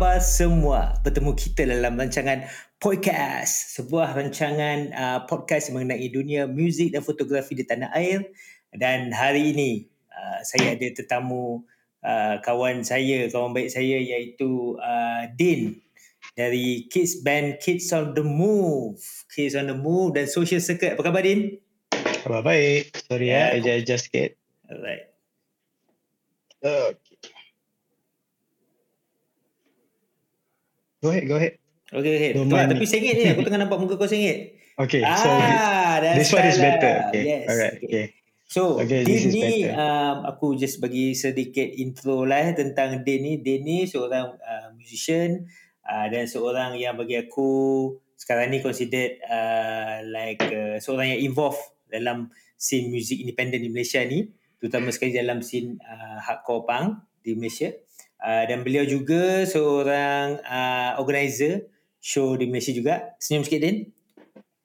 khabar semua? Bertemu kita dalam rancangan podcast, sebuah rancangan uh, podcast mengenai dunia muzik dan fotografi di tanah air. Dan hari ini uh, saya ada tetamu uh, kawan saya, kawan baik saya iaitu uh, Din dari Kids Band Kids on the Move. Kids on the Move dan Social Circuit. Apa khabar Din? Khabar baik. Sorry ya, yeah. I just sikit. Alright. Okay. Go ahead, go ahead. Okay, okay. Don't Tuan, tapi sengit ni. Aku tengah nampak muka kau sengit. Okay, ah, so this, this one is better. Okay, yes. alright. Okay. So, okay, Din ni um, aku just bagi sedikit intro lah eh, tentang Din ni. Din ni seorang uh, musician uh, dan seorang yang bagi aku sekarang ni considered uh, like uh, seorang yang involved dalam scene music independent di Malaysia ni. Terutama sekali dalam scene uh, hardcore punk di Malaysia. Uh, dan beliau juga seorang uh, organizer show di Malaysia juga. Senyum sikit Din.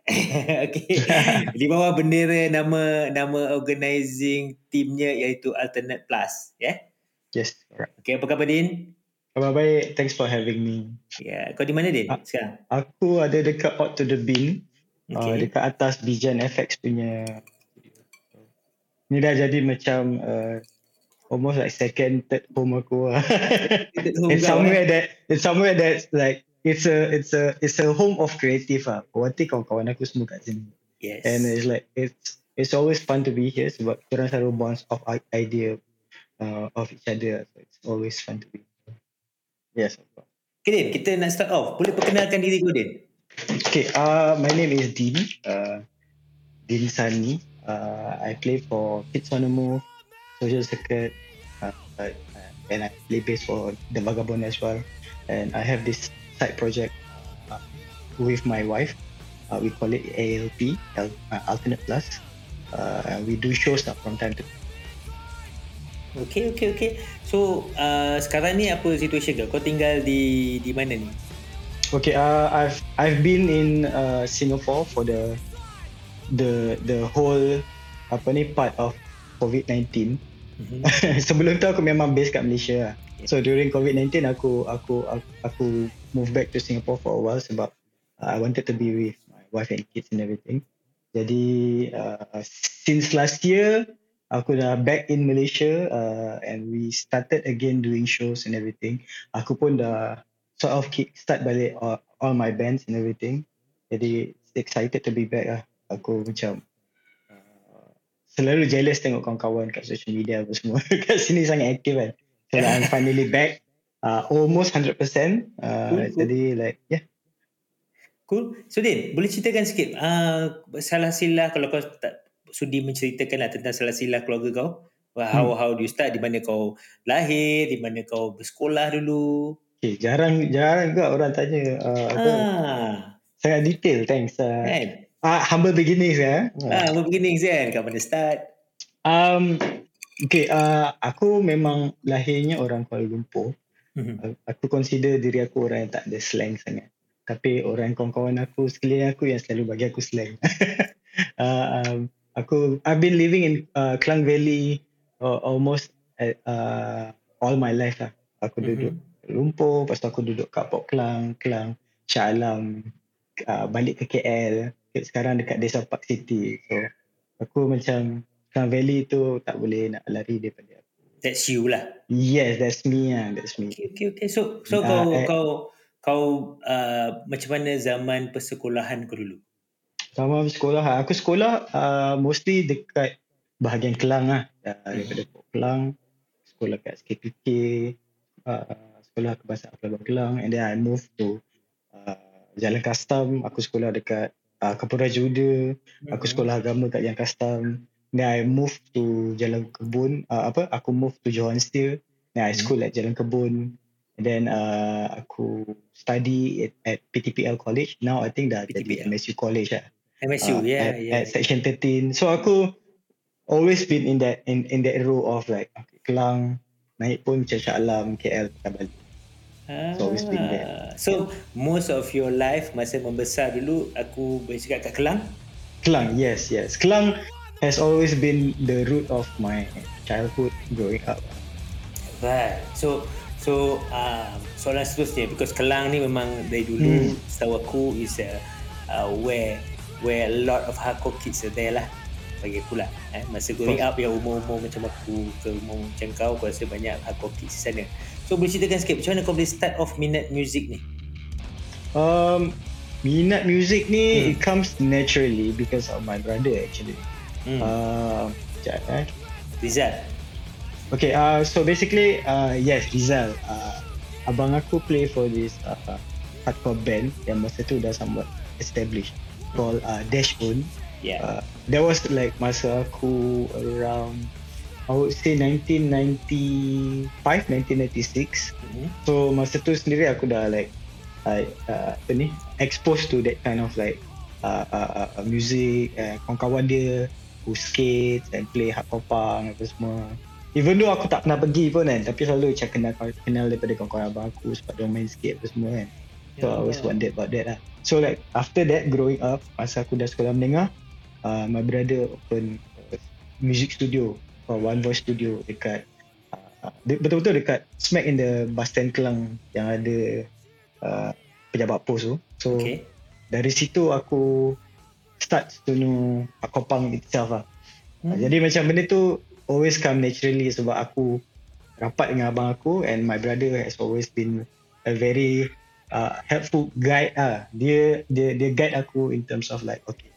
okay. di bawah bendera nama nama organizing teamnya iaitu Alternate Plus. Yeah? Yes. Okay, apa khabar Din? Khabar baik. Thanks for having me. Yeah. Kau di mana Din A- sekarang? Aku ada dekat Out to the Bin. Okay. Uh, dekat atas Bijan FX punya. Ni dah jadi macam uh, almost like second third home aku lah. it's somewhere that it's somewhere that like it's a it's a it's a home of creative ah. Berarti kawan-kawan aku semua kat sini. Yes. And it's like it's it's always fun to be here sebab kita selalu bounce off idea uh, of each other. So it's always fun to be. Here. Yes. Okay, Din, kita nak start off. Boleh perkenalkan diri kau, Din? Okay, uh, my name is Din. Uh, Din Sani. Uh, I play for Kids on the Move, social circuit uh, uh, and I play bass for the Vagabond as well. And I have this side project uh, with my wife. Uh, we call it ALP, uh, Alternate Plus. Uh, we do shows uh, from time to time. Okay, okay, okay. So uh, sekarang ni apa situasi kau? Kau tinggal di di mana ni? Okay, uh, I've I've been in uh, Singapore for the the the whole apa ni part of COVID-19. Mm-hmm. Sebelum tu aku memang base kat Malaysia lah. So during COVID-19 aku aku aku move back to Singapore for a while sebab uh, I wanted to be with my wife and kids and everything. Jadi uh, since last year aku dah back in Malaysia uh, and we started again doing shows and everything. Aku pun dah sort of kick start balik all, all my bands and everything. Jadi excited to be back lah. Aku macam selalu jealous tengok kawan-kawan kat social media apa semua. Kat sini sangat aktif kan. So I'm finally back. Uh, almost 100% uh, cool, cool. jadi like yeah. Cool. So Din boleh ceritakan sikit uh, salah silah kalau kau tak sudi menceritakan lah tentang salah silah keluarga kau? How hmm. how do you start? Di mana kau lahir? Di mana kau bersekolah dulu? Okay, jarang jarang juga orang tanya uh, apa. Ah. sangat detail thanks. Uh, kan? Uh, humble beginnings ya. Ah, humble beginnings kan. Kat mana start? Um, okay, uh, aku memang lahirnya orang Kuala Lumpur. Mm-hmm. Aku consider diri aku orang yang tak ada slang sangat. Tapi orang kawan-kawan aku sekeliling aku yang selalu bagi aku slang. uh, um, aku I've been living in uh, Klang Valley uh, almost uh, all my life lah. Aku mm-hmm. duduk Lumpur, lepas tu aku duduk kat Port Klang, Klang, Shah Alam, uh, balik ke KL sekarang dekat Desa Park City. So aku macam Klang Valley tu tak boleh nak lari daripada aku. That's you lah. Yes, that's me lah. That's me. Okay, okay, okay. So, so uh, kau, eh, kau, kau uh, macam mana zaman persekolahan kau dulu? Zaman sekolah, aku sekolah uh, mostly dekat bahagian Kelang lah. Uh, daripada hmm. Kelang, sekolah kat SKPK, uh, sekolah kebangsaan Kelang Kelang and then I move to uh, Jalan Custom, aku sekolah dekat uh, Kapura Juda, mm-hmm. aku sekolah agama kat Yang Custom. Then I move to Jalan Kebun, uh, apa? Aku move to Johan Steel. Then I mm-hmm. school at Jalan Kebun. And then uh, aku study at, at PTPL College. Now I think dah PTPL. jadi MSU College lah. MSU, uh, yeah, at, yeah. At section 13. So aku always been in that in in that row of like okay, Kelang, naik pun macam Shah Alam, KL, kita balik. Ah, so always been there. So most of your life masa membesar dulu aku boleh cakap kat Kelang? Kelang, yes, yes. Kelang has always been the root of my childhood growing up. Right. So So uh, soalan seterusnya because Kelang ni memang dari dulu hmm. setahu aku is a, uh, where where a lot of hardcore kids are there lah bagi aku lah eh. masa growing up yang umur-umur macam aku ke umur macam kau aku rasa banyak hardcore kids di sana so boleh ceritakan sikit macam mana kau boleh start off minat music ni um, minat music ni hmm. it comes naturally because of my brother actually hmm. uh, sekejap eh Rizal Okay, uh, so basically, uh, yes, Rizal. Uh, abang aku play for this uh, hardcore band yang masa tu dah somewhat established called uh, Dash Own. Yeah. Uh, that was like masa aku around, I would say 1995, 1996. Mm-hmm. So masa tu sendiri aku dah like, like uh, apa ni, exposed to that kind of like uh, uh, uh, music, uh, kawan-kawan dia who skate and play hardcore punk apa semua. Even though aku tak pernah pergi pun kan Tapi selalu macam kenal, kenal daripada kawan-kawan abang aku Sebab dia main skate apa semua kan So yeah, I always yeah. wondered about that lah So like after that growing up Masa aku dah sekolah menengah uh, My brother open uh, music studio or One Voice Studio dekat uh, Betul-betul dekat Smack in the bus stand Kelang Yang ada uh, Pejabat pos tu So okay. dari situ aku Start to know Akopang itself lah hmm. uh, Jadi macam benda tu always come naturally sebab aku rapat dengan abang aku and my brother has always been a very uh, helpful guide ah dia dia dia guide aku in terms of like okay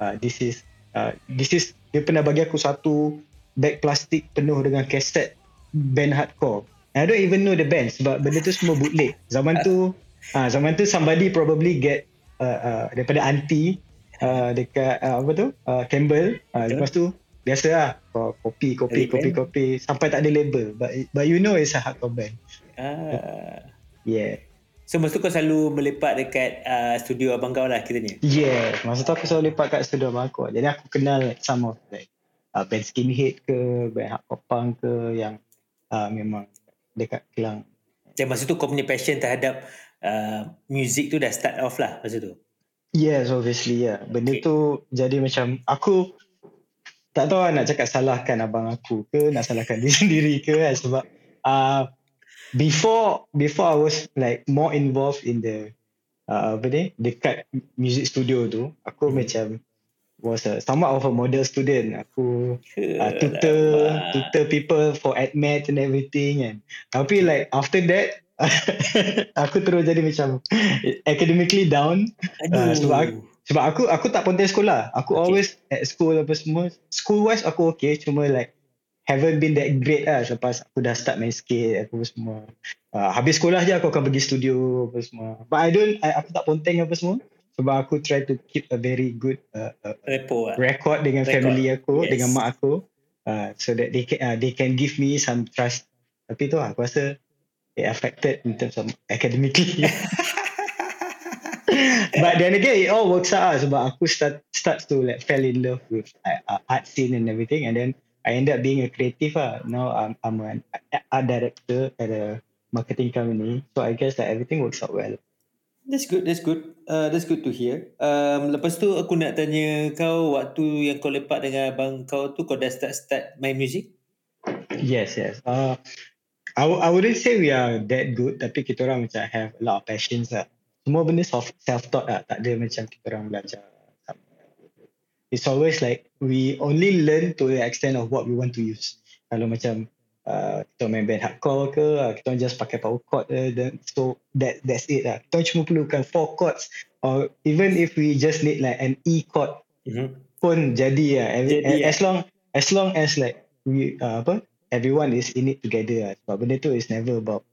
uh, this is uh, this is dia pernah bagi aku satu bag plastik penuh dengan kaset band hardcore. And I don't even know the band sebab benda tu semua bootleg. Zaman tu ah uh, zaman tu somebody probably get uh, uh, daripada auntie uh, dekat uh, apa tu? Uh, Campbell. Uh, lepas tu biasa lah kopi kopi kopi kopi. Sampai tak ada label. But but you know it's a hardcore band. Ah. Yeah. So masa tu kau selalu melepak dekat uh, studio abang kau lah kita ni? Yeah. Masa tu aku selalu lepak kat studio abang aku. Jadi aku kenal some of like uh, band skinhead ke band hardcore punk ke yang uh, memang dekat Kelang jadi masa tu kau punya passion terhadap uh, music tu dah start off lah masa tu Yes, obviously ya. Yeah. Benda okay. tu jadi macam aku tak tahu lah nak cakap salahkan abang aku ke nak salahkan diri sendiri ke kan sebab uh, before before I was like more involved in the uh, apa ni dekat music studio tu aku hmm. macam was a somewhat of a model student aku uh, tutor tutor people for admat and everything and tapi like after that aku terus jadi macam academically down uh, sebab aku, sebab aku aku tak ponten sekolah. Aku okay. always at school apa semua. School wise aku okay. Cuma like haven't been that great lah selepas aku dah start main skate apa semua. Uh, habis sekolah je aku akan pergi studio apa semua. But I don't, I, aku tak ponteng apa semua. Sebab aku try to keep a very good uh, uh, Repo, uh. record dengan record. family aku, yes. dengan mak aku. Uh, so that they can, uh, they can give me some trust. Tapi tu lah, aku rasa it affected in terms of academically. but then again it all works out lah sebab aku start start to like fell in love with uh, art scene and everything and then I end up being a creative lah. Now I'm, I'm an art director at a marketing company. So I guess that everything works out well. That's good, that's good. Uh, that's good to hear. Um, lepas tu aku nak tanya kau waktu yang kau lepak dengan abang kau tu kau dah start start main music? Yes, yes. Uh, I, I wouldn't say we are that good tapi kita orang macam have a lot of passions lah semua benda self self taught lah tak ada macam kita orang belajar it's always like we only learn to the extent of what we want to use kalau macam uh, kita main band hardcore ke uh, kita just pakai power chord uh, then so that that's it lah. Kita cuma perlukan four chords or even if we just need like an E chord mm-hmm. pun jadi lah. Jadi, as long as long as like we uh, apa everyone is in it together lah. Sebab benda tu is never about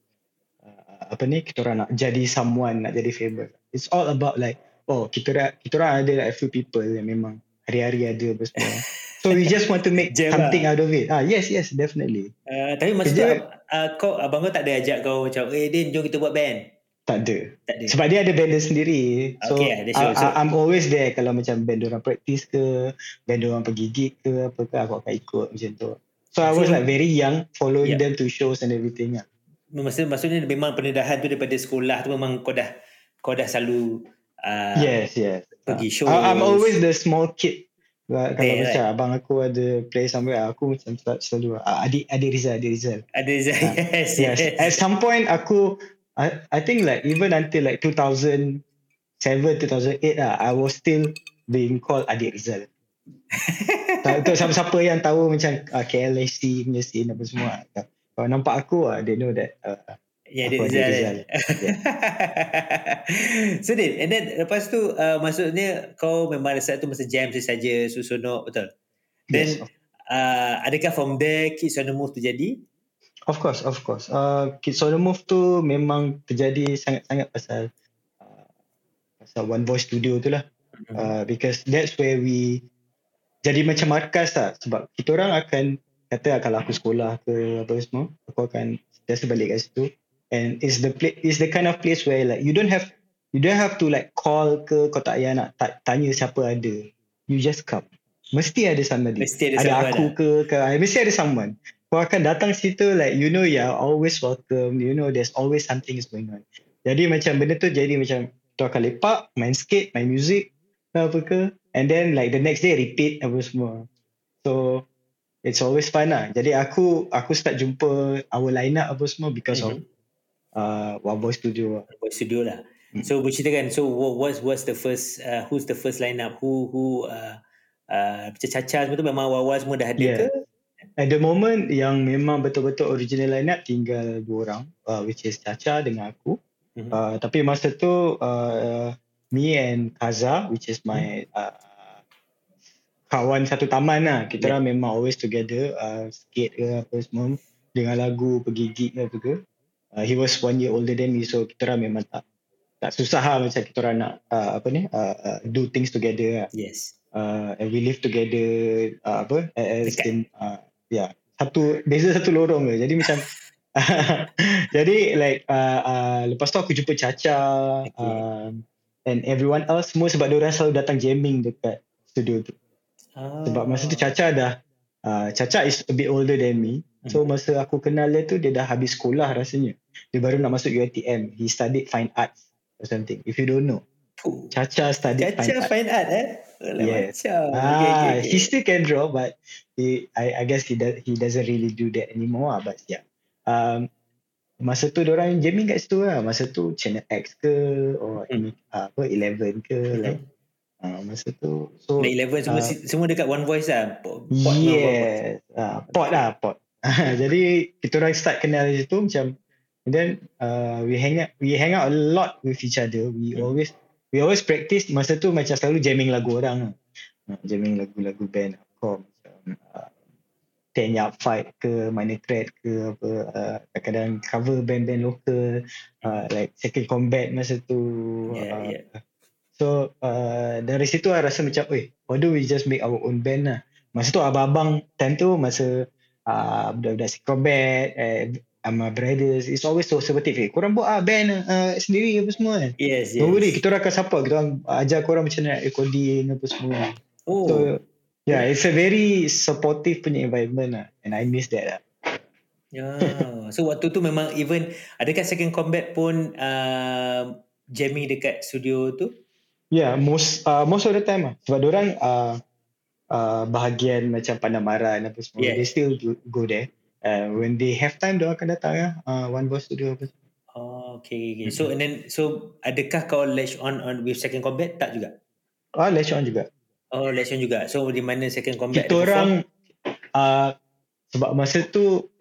apa ni kita orang nak jadi someone nak jadi famous. It's all about like oh kita orang kita orang ada like a few people yang memang hari-hari ada apa semua. So we just want to make Jam something lah. out of it. Ah yes yes definitely. Uh, tapi masa tu uh, kau abang kau tak ada ajak kau macam eh Din jom kita buat band. Tak ada. tak ada. Sebab dia ada band dia sendiri. So, okay, uh, so I'm always there kalau macam band orang practice ke band orang pergi gig ke apa ke aku akan ikut macam tu. So I was like very young following yeah. them to shows and everything lah maksud maksudnya memang pendedahan tu daripada sekolah tu memang kau dah kau dah selalu uh, yes yes pergi show I'm always the small kid Kalau yeah, macam right. abang aku ada play somewhere, aku macam selalu uh, adik adik Rizal, adik Rizal. Adik Rizal, uh, yes, yes. At some point aku, I, I think like even until like 2007, 2008 lah, I was still being called adik Rizal. Untuk siapa-siapa yang tahu macam uh, KLSC punya scene apa semua. Kalau nampak aku, uh, they know that uh, Ya, dia Rizal. Rizal. so, Din, and then lepas tu, uh, maksudnya kau memang saat tu masa jam saja susunok, betul? Then, yes. uh, adakah from there Kids on the Move terjadi? Of course, of course. Uh, Kids on the Move tu memang terjadi sangat-sangat pasal uh, pasal One Voice Studio tu lah. Mm-hmm. Uh, because that's where we jadi macam markas lah. Sebab kita orang akan kata kalau aku sekolah ke apa semua, aku akan biasa balik kat situ and it's the place it's the kind of place where like you don't have you don't have to like call ke kau tak payah nak tanya siapa ada. You just come. Mesti ada somebody. Mesti ada, ada aku ke ke mesti ada someone. Kau akan datang situ like you know you always welcome. You know there's always something is going on. Jadi macam benda tu jadi macam tu akan lepak main skate main music apa ke. And then like the next day repeat apa semua. So it's always fun lah. Jadi aku aku start jumpa our lineup apa semua because mm-hmm. of uh, One Boy Studio. One Boy Studio lah. Hmm. So berceritakan, so what was was the first, uh, who's the first lineup? Who who uh, uh, macam Caca semua tu memang awal-awal semua dah ada yeah. ke? At the moment yang memang betul-betul original lineup tinggal dua orang, uh, which is Caca dengan aku. Mm-hmm. Uh, tapi masa tu uh, me and Kaza, which is my mm. uh, kawan satu taman lah. Kita yeah. memang always together, uh, skate ke apa semua, dengan lagu, pergi gig ke apa ke uh, he was one year older than me so kita orang memang tak tak susah lah macam kita orang nak uh, apa ni uh, uh, do things together lah. yes uh, and we live together uh, apa as in uh, yeah satu beza satu lorong ke jadi macam jadi like uh, uh, lepas tu aku jumpa Caca okay. uh, and everyone else semua sebab dia orang selalu datang jamming dekat studio tu oh. sebab masa tu Caca dah uh, Caca is a bit older than me So hmm. masa aku kenal dia tu dia dah habis sekolah rasanya. Dia baru nak masuk UiTM. He studied fine arts or something. If you don't know. Caca studied Caca fine, fine art. art eh? yes. Ah, okay, okay, okay. He still can draw but he, I, I guess he does, he doesn't really do that anymore. Lah, but yeah. Um, masa tu orang jamming kat situ lah. Masa tu Channel X ke or hmm. uh, apa Eleven ke hmm. like Uh, masa tu. So Eleven semua, uh, semua dekat One Voice lah. Pot yes. uh, pot. Lah pot. Jadi kita orang start kenal di situ macam and then uh, we hang out we hang out a lot with each other. We hmm. always we always practice masa tu macam selalu jamming lagu orang. Uh, jamming lagu-lagu band hardcore macam uh, Ten Yard Fight ke Minor Threat ke apa uh, kadang-kadang cover band-band local uh, like Second Combat masa tu yeah, uh, yeah. So uh, dari situ I rasa macam eh why do we just make our own band lah. Masa tu abang-abang time tu masa uh, budak-budak si combat eh, ama brothers it's always so supportive. Eh. korang buat ah, band uh, sendiri apa semua kan? Yes yes worry kita orang akan support. Kita orang ajar korang macam nak recording apa semua. Oh. So yeah it's a very supportive punya environment lah and I miss that lah. Yeah. so waktu tu memang even adakah second combat pun uh, jamming dekat studio tu? Yeah, most uh, most of the time lah. Sebab orang uh, uh, bahagian macam Panamaran apa semua yeah. they still go there. Uh, when they have time dia akan datang ya. Uh, one boss studio apa oh okay, okay. so and then so adakah kau latch on on with second combat? Tak juga? Ah uh, latch on juga. Oh latch on juga. So di mana second combat kita orang uh, sebab masa tu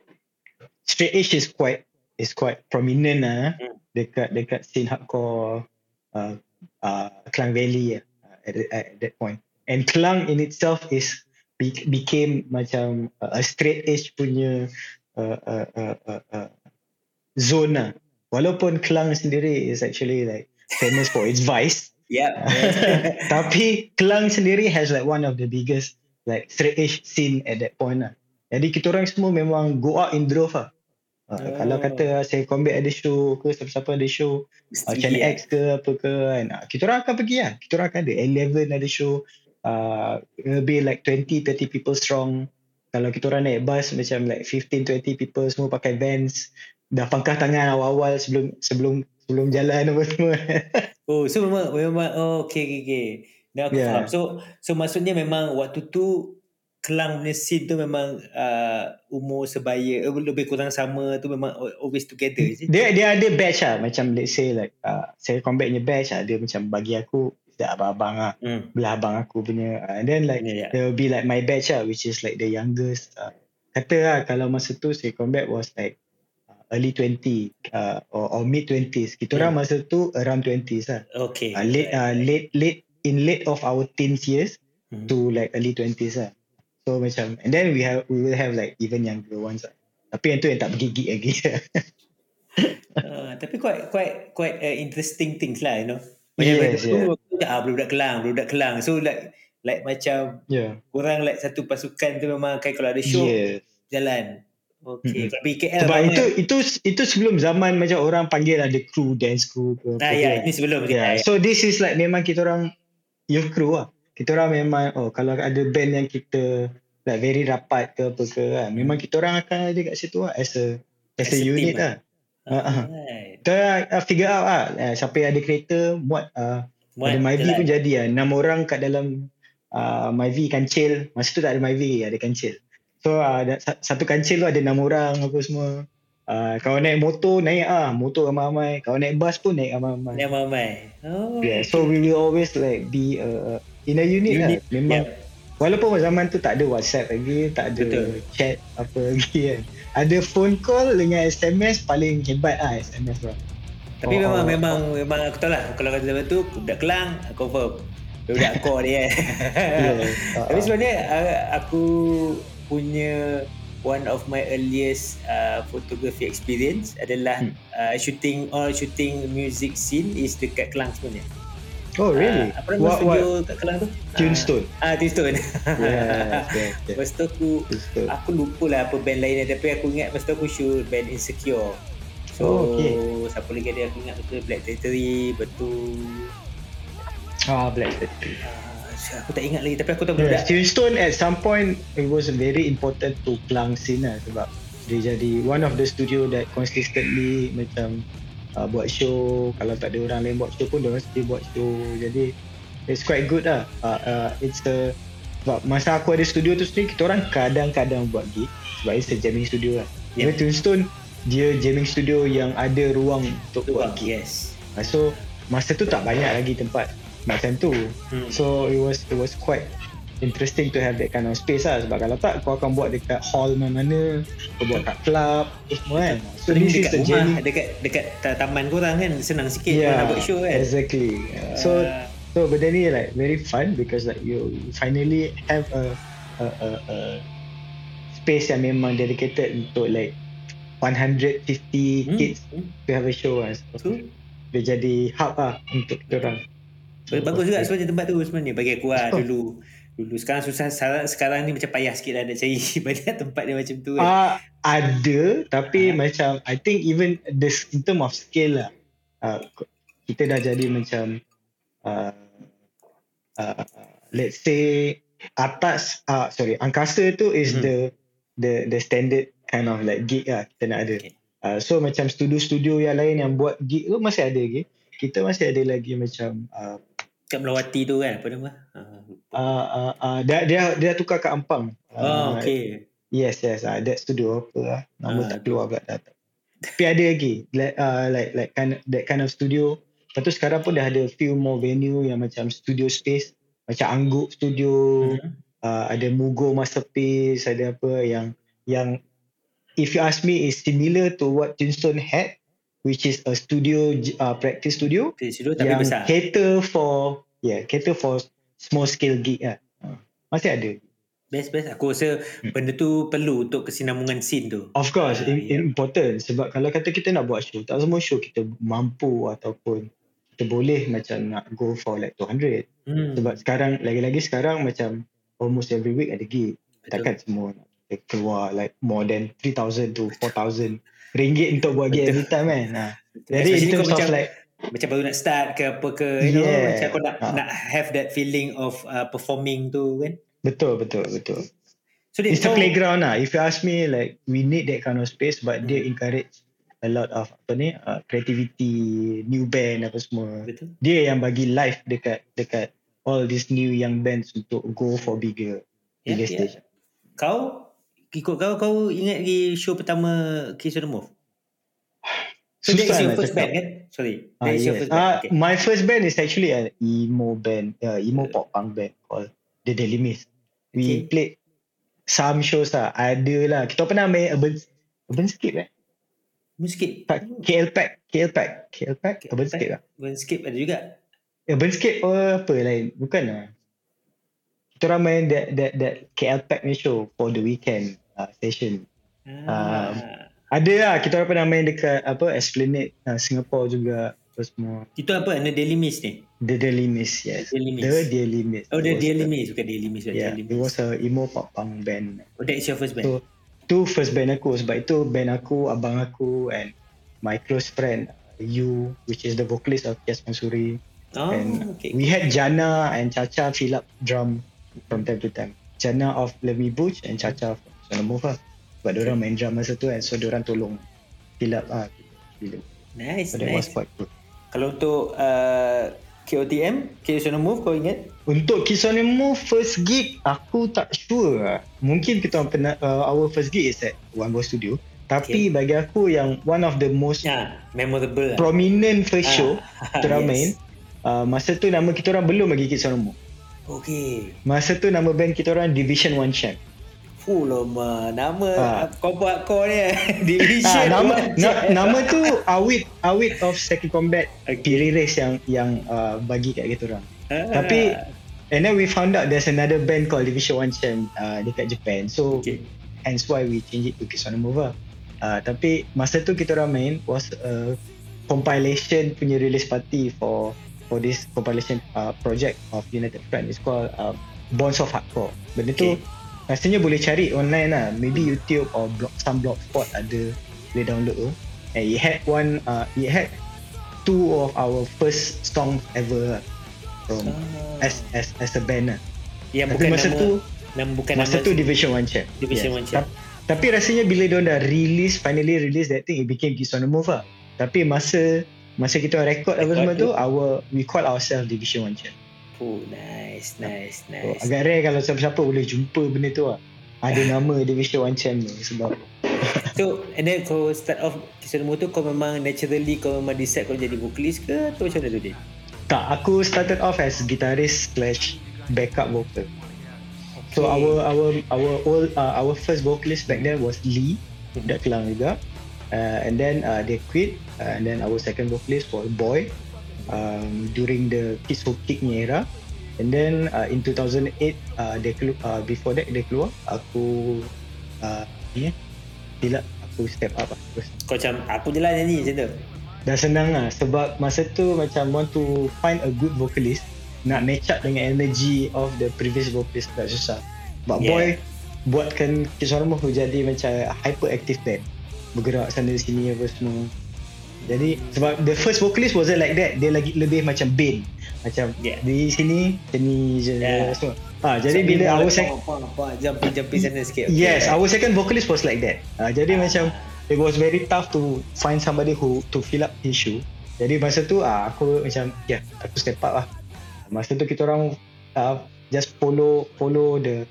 straight edge is quite is quite prominent lah hmm. dekat dekat scene hardcore uh, uh, Klang Valley uh, at, at that point and Kelang in itself is be, became macam uh, a straight edge punya uh, uh, uh, uh, uh, zone lah. Walaupun Kelang sendiri is actually like famous for its vice. Yeah. Tapi Kelang sendiri has like one of the biggest like straight edge scene at that point lah. Jadi kita orang semua memang go out in drove lah. Uh, oh. Kalau kata uh, saya combat ada show ke siapa-siapa ada show uh, Channel X ke apa ke kan. Uh, kita orang akan pergi lah. Kita orang akan ada. Eleven ada show uh, be like 20 30 people strong kalau kita orang naik bus macam like 15 20 people semua pakai vans dah pangkah tangan awal-awal sebelum sebelum sebelum jalan apa semua oh so memang memang oh okay okay, okay. Now aku yeah. faham. So so maksudnya memang waktu tu Kelang punya scene tu memang uh, umur sebaya uh, lebih kurang sama tu memang always together je. Dia dia ada batch lah macam let's say like uh, saya combat punya batch lah dia macam bagi aku dah abang-abang lah hmm. belah abang aku punya uh, and then like yeah, yeah. there will be like my batch lah which is like the youngest uh, kata lah kalau masa tu saya combat was like uh, early 20 uh, or, or mid 20s kita orang yeah. masa tu around 20s lah okay uh, late uh, late late in late of our teens years hmm. to like early 20s lah So macam and then we have we will have like even younger ones lah. Tapi yang tu yang tak pergi gig lagi. uh, tapi quite quite quite uh, interesting things lah you know. Macam yes, yeah. tu ah budak kelang, budak kelang. So like like macam yeah. kurang like satu pasukan tu memang kayak kalau ada show yes. jalan. Okay, mm-hmm. tapi KL Sebab itu, itu itu sebelum zaman macam orang panggil ada crew, dance crew. Ke, ah, ya, ini sebelum yeah. kita. So this is like memang kita orang youth crew lah kita orang memang oh kalau ada band yang kita like very rapat ke apa ke kan memang kita orang akan ada kat situ lah as a as, as a, unit lah. lah. Uh, kita uh, figure out lah uh, siapa yang ada kereta muat uh, ada Myvi pun jadi lah. Enam orang kat dalam uh, Myvi kancil. Masa tu tak ada Myvi, ada kancil. So uh, satu kancil tu ada enam orang apa semua. Uh, kalau naik motor, naik ah Motor ramai-ramai. Kalau naik bus pun naik ramai-ramai. Naik ramai-ramai. Oh, yeah. So we will always like be a, in a unit, unit. lah. Memang yeah. Walaupun zaman tu tak ada WhatsApp lagi, tak ada Betul. chat apa lagi kan. Ada phone call dengan SMS paling hebat ah SMS tu. Tapi oh, memang oh, memang oh. memang aku tahu lah kalau kata zaman tu budak kelang confirm. Budak core dia. yeah. Tapi sebenarnya aku punya one of my earliest uh, photography experience adalah hmm. uh, shooting all shooting music scene is dekat Kelang sebenarnya. Oh really? Uh, apa nama studio kat Kelang tu? Tunestone. Ah, uh, Tunestone. Yeah, okay, okay. Lepas tu aku, aku lupa lah apa band lain tapi aku ingat tu aku shoot band Insecure. So, oh, okay. siapa lagi ada aku ingat betul Black Territory, betul. Ah, Black Territory. Uh, aku tak ingat lagi tapi aku tahu yeah, Tunestone at some point it was very important to Kelang scene lah sebab dia jadi one of the studio that consistently macam uh, buat show. Kalau tak ada orang lain buat show pun dia mesti buat show. Jadi it's quite good lah. Uh, uh, it's the sebab masa aku ada studio tu sendiri kita orang kadang-kadang buat gig. Sebab it's a jamming studio lah. Yeah. Tombstone dia jamming studio yang ada ruang untuk buat gig. yes. Uh, so masa tu tak banyak lagi tempat macam tu. Hmm. so it was it was quite interesting to have that kind of space lah. Sebab kalau tak kau akan buat dekat hall mana-mana kau buat kat club semua kan. So this is the journey. dekat dekat taman korang kan senang sikit yeah, nak buat show kan. exactly. Uh, so so benda ni like very fun because like you finally have a a, a, a space yang memang dedicated untuk like 150 hmm. kids hmm. to have a show lah so, dia jadi hub lah untuk kita orang. Bagus juga sebenarnya tempat tu sebenarnya bagi aku lah dulu dulu sekarang susah sekarang, ni macam payah sikit lah nak cari banyak tempat dia macam tu kan. Uh, ada tapi uh. macam I think even the in term of scale lah uh, kita dah jadi macam uh, uh, let's say atas uh, sorry angkasa tu is hmm. the the the standard kind of like gig lah kita nak ada okay. uh, so macam studio-studio yang lain yang buat gig tu masih ada lagi kita masih ada lagi macam uh, kat Melawati tu kan apa nama? Uh, uh, uh, uh, dia, dia dia tukar kat Ampang. Oh uh, okay yes yes uh, that studio apa lah nama uh, tak keluar pula dah tapi ada lagi like uh, like like kind that kind of studio. Lepas tu sekarang pun dah ada few more venue yang macam studio space macam Angguk Studio uh-huh. uh, ada Mugo Masterpiece ada apa yang yang if you ask me is similar to what Tombstone had which is a studio uh, practice studio, studio tapi yang besar. cater for yeah cater for small scale gig lah. Uh, masih ada. Best best aku rasa hmm. benda tu perlu untuk kesinambungan scene tu. Of course, uh, yeah. important sebab kalau kata kita nak buat show, tak semua show kita mampu ataupun kita boleh macam nak go for like 200. Hmm. Sebab sekarang lagi-lagi sekarang macam almost every week ada gig. Betul. Takkan semua keluar like more than 3000 to 4000 ringgit untuk buat game every time kan. Ha. Jadi itu macam like macam baru nak start ke apa ke you yeah. know macam kau nak ha. nak have that feeling of uh, performing tu kan. Betul betul betul. So it's a playground lah. If you ask me like we need that kind of space but hmm. they encourage a lot of apa ni uh, creativity, new band apa semua. Betul. Dia yang bagi life dekat dekat all these new young bands untuk go for bigger Ya, bigger ya. stage. Kau ikut kau kau ingat lagi show pertama Kiss on the Move? So Susah your nak first cakap. band kan? Sorry. Ah, is your yes. first band. Ah, Okay. My first band is actually an emo band, uh, emo pop punk band called The Daily Mist. We Okay. played some shows lah. Ada lah. Kita pernah main Urban, Urban Skip eh? Sikit. Tak, KL Pack. KL Pack. KL Pack. Urban Skip lah. Skip ada juga. Urban Skip oh, apa lain? Bukan lah. Kita orang main that, that, that KL Pack ni show for the weekend uh, session. Ah. Ada lah. Kita orang pernah main dekat apa Esplanade uh, Singapore juga. Apa semua. Itu apa? Ana Daily Mist ni? The Daily Mist, yes. Daily. The Daily Mist. Oh, the Daily the- Mist. Bukan Daily bukan Yeah, Daily it was a emo pop punk band. Oh, that is your first band? So, tu first band aku. Sebab itu band aku, abang aku and my close friend, you, which is the vocalist of Yes Mansuri. oh, and okay. we had Jana and Chacha fill up drum from time to time. Jana of Love Me Butch and Chacha from Sana Move lah. Sebab diorang main drum masa tu and so diorang tolong fill up lah. Nice, So nice. quite good. Kalau untuk uh, KOTM, the Move, kau ingat? Untuk the Move first gig aku tak sure lah. Mungkin kita orang pernah uh, our first gig is at One Boy Studio. Tapi bagi aku yang one of the most Ya, memorable lah. prominent first Ah, show kita orang yes. main uh, masa tu nama kita orang belum lagi the Move. Okay. Masa tu nama band kita orang Division One Champ. Fuh lama. Nama Ah. kau buat kau ni. Division. Ah, nama na, nama tu Awit Awit of Second Combat Okay. Piri Race yang yang uh, bagi kat kita orang. Ah. Tapi and then we found out there's another band called Division One Champ uh, dekat Japan. So Okay. hence why we change it to Move lah. Uh, tapi masa tu kita orang main was a compilation punya release party for for this compilation uh, project of United Front. It's called uh, Bonds of Hardcore. Benda tu Rasanya boleh cari online lah. Maybe YouTube or blog, some blogspot ada boleh download tu. And it had one, uh, it had two of our first songs ever lah. From Ah. as as as a band lah. Yang Tapi bukan masa nama, tu nama bukan masa nama tu Division One Champ. Division One Champ. Ta- Tapi rasanya bila dia dah release, finally release that thing, it became Kiss on the Move lah. Tapi masa masa kita record apa Record semua tu. tu, our we call ourselves Division One Champ. Oh, nice, nice, So, nice. agak rare kalau siapa-siapa boleh jumpa benda tu lah. Ada nama Division One Champ tu sebab So, and then kau start off kisah nombor tu kau memang naturally kau memang decide kau jadi vocalist ke atau macam mana tu dia? tak aku started off as guitarist slash backup vocal. So Okay. our our our old uh, our first vocalist back then was Lee, budak Kelang juga. Uh, and then uh, they quit uh, and then our second vocalist was Boy um, during the Kids Who Kick ni era. And then uh, in 2008 uh, they kelu- uh, before that they keluar aku uh, ni eh bila aku step up lah terus. Kau macam aku je lah nyanyi macam tu. Dah senang lah sebab masa tu macam want to find a good vocalist nak match up dengan energy of the previous vocalist tak susah. But Yeah. boy buatkan Kisormo jadi macam hyperactive band. Bergerak sana sini apa semua. Jadi sebab the first vocalist wasn't like that. Dia lagi lebih macam band. Macam Yeah. di sini seni je Yeah. Ha, jadi bila our second jumping jumping sana sikit. Okay. Yes, our second vocalist was like that. Uh, jadi Ah. macam it was very tough to find somebody who to fill up his shoe. Jadi masa tu ah aku macam ya yeah, aku step up lah. Masa tu kita orang uh, just follow follow the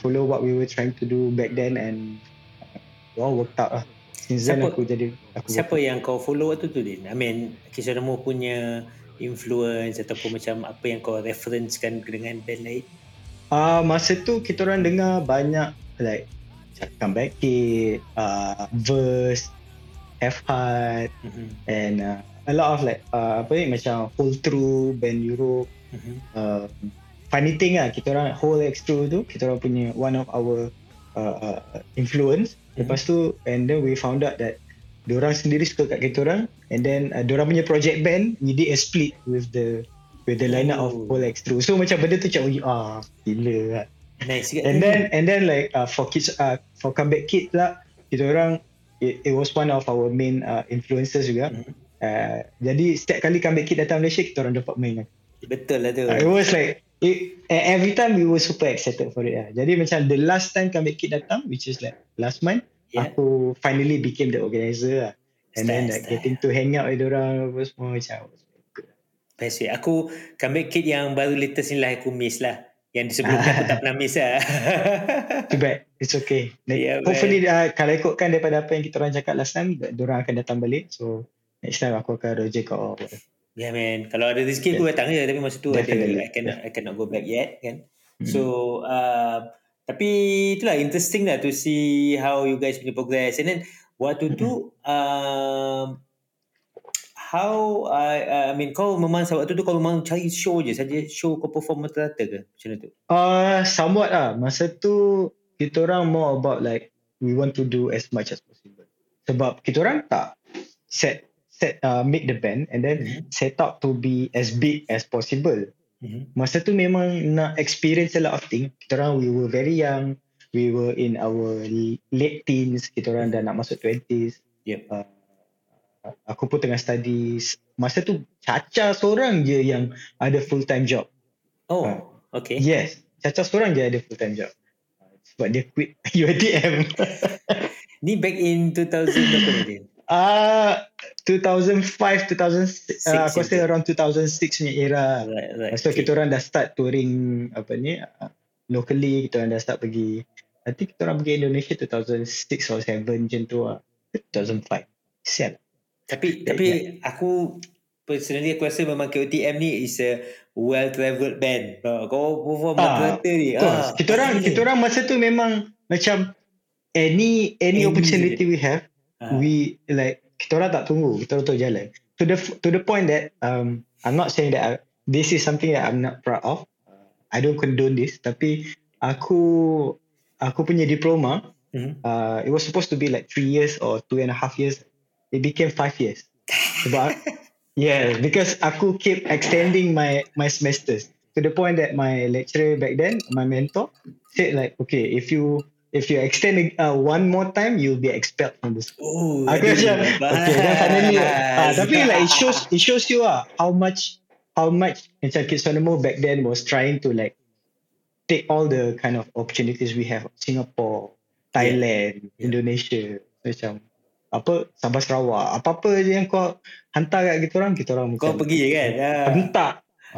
follow what we were trying to do back then and uh, all worked out lah. Since Siapa- aku jadi aku Siapa yang kau follow waktu tu Din? I mean, nombor punya influence ataupun macam apa yang kau referencekan dengan band lain? Ah uh, masa tu kita orang dengar banyak like comeback kid, uh, verse, F hard Mhm. and uh, a lot of like uh, apa ni macam hold through band Europe Mhm. uh, funny thing lah kita orang whole extro tu kita orang punya one of our uh, uh, influence lepas tu and then we found out that diorang sendiri suka kat kita orang and then uh, diorang punya project band we did a split with the with the lineup of Oh. whole extro so macam benda tu macam ah gila lah Nice. And then and then like uh, for kids uh, for comeback kid lah kita orang it, it was one of our main uh, influencers juga. Mhm. Uh, jadi setiap kali comeback kid datang Malaysia kita orang dapat main. Betul lah tu. Uh, it was like it, every time we were super excited for it lah. Jadi macam the last time comeback kid datang which is like last month Yeah. aku finally became the organizer lah. And then Style, like style. getting to hang out with orang apa semua macam Best way. Aku comeback kit yang baru latest ni lah aku miss lah. Yang sebelum ni aku tak pernah miss lah. Too bad. It's okay. Yeah, Hopefully uh, kalau ikutkan daripada apa yang kita orang cakap last time, orang akan datang balik. So next time aku akan roger kau. Yeah man. Kalau ada rezeki aku datang je. Tapi masa tu Definitely. ada, I cannot, I cannot go back yet kan. Mm-hmm. So uh, tapi itulah interesting lah to see how you guys punya progress. And then waktu mm-hmm. tu um, how I uh, I mean kau memang waktu tu kau memang cari show je saja show kau perform rata-rata ke macam tu? Uh, somewhat lah. Masa tu kita orang more about like we want to do as much as possible. Sebab kita orang tak set set uh, make the band and then mm-hmm. set up to be as big as possible. Mm-hmm. Masa tu memang nak experience a lot of thing. Kita orang we were very young. We were in our late teens. Kita orang dah nak masuk 20s. Yep. Uh, aku pun tengah study masa tu Caca seorang je yang ada full time job oh uh, okay yes Caca seorang je ada full time job sebab dia quit UiTM ni back in 2000 berapa Ah, uh, 2005, 2006, uh, aku rasa around 2006 ni era. Right, right. So okay. kita orang dah start touring apa ni, uh, locally kita orang dah start pergi. I think kita orang pergi Indonesia 2006 or 7 macam tu lah. 2005. Siap. Tapi yeah, tapi yeah. aku personally aku rasa memang KOTM ni is a well travelled band. Kau perform ah, kata ni. Ah, kita orang kita orang masa tu memang macam any any, any opportunity we have. We like kita orang tak tunggu kita orang tu jalan. To the to the point that um I'm not saying that I, this is something that I'm not proud of. I don't condone this tapi aku aku punya diploma mm-hmm. uh, it was supposed to be like three years or two and a half years it became five years. Sebab yeah, because aku keep extending my my semesters to the point that my lecturer back then, my mentor, said like, okay, if you if you extend uh, one more time, you'll be expelled from the school. Oh, aku macam, okay, then finally, uh, tapi like it shows it shows you ah uh, how much how much macam Sonamo back then was trying to like take all the kind of opportunities we have. Singapore, Thailand, yeah. Indonesia macam apa Sabah Sarawak apa-apa je yang kau hantar kat kita orang kita orang kau pergi je kan? Ha. hentak.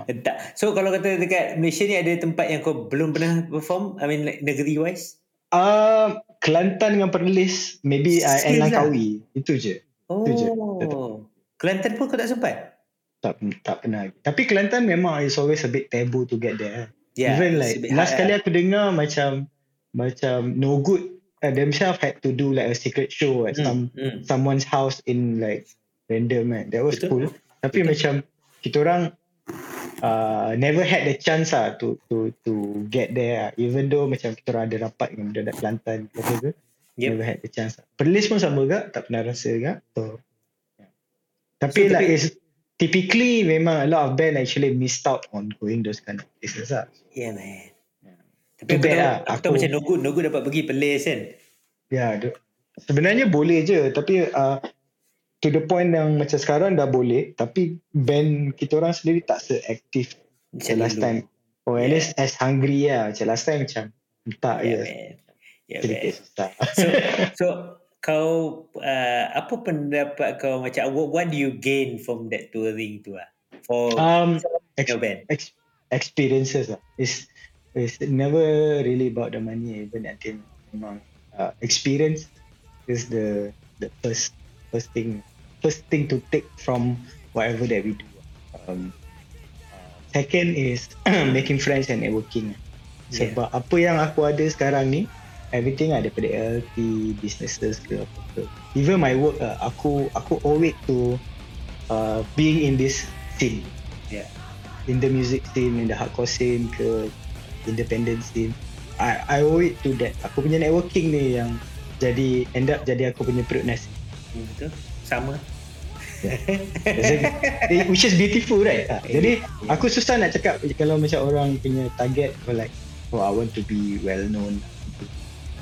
Hentak. So kalau kata dekat Malaysia ni ada tempat yang kau belum pernah perform? I mean like negeri wise uh, Kelantan dengan Perlis maybe uh, and Langkawi lah. itu je oh itu je. Kelantan pun kau tak sempat tak tak pernah tapi Kelantan memang is always a bit taboo to get there yeah, even like last kali lah. aku dengar macam macam no good uh, themselves had to do like a secret show at mm, some mm. someone's house in like random man. That was Betul. cool. Tapi Betul. macam kita orang uh, never had the chance ah to to to get there. Even though macam kita orang ada rapat dengan budak Kelantan gitu ke. Yep. Never had the chance. Perlis pun sama juga, tak pernah rasa juga. So, yeah. Tapi so, like is typically memang a lot of band actually missed out on going those kind of places lah. Yeah man. Tapi aku tahu, lah. aku tahu macam no good, no good dapat pergi pelis kan. Ya, sebenarnya boleh je. Tapi uh, to the point yang macam sekarang dah boleh. Tapi band kita orang sendiri tak se-aktif macam last time. Oh, at yeah. least as hungry lah. Macam last time macam tak yeah, ya. Yeah, so, so kau uh, apa pendapat kau macam what, what do you gain from that touring tu lah? For um, ex- band? Ex- experiences lah. Is it's never really about the money even until memang uh, experience is the the first first thing first thing to take from whatever that we do. Um, second is making friends and networking. Sebab yeah. apa yang aku ada sekarang ni everything ada daripada LT businesses ke apa ke. Even my work uh, aku aku owe it to uh, being in this scene. Yeah. In the music scene in the hardcore scene ke independent scene. I, I owe it to that. Aku punya networking ni yang jadi end up jadi aku punya perut nasi. Betul sama yeah. which is beautiful right yeah. jadi aku susah nak cakap kalau macam orang punya target or like oh I want to be well known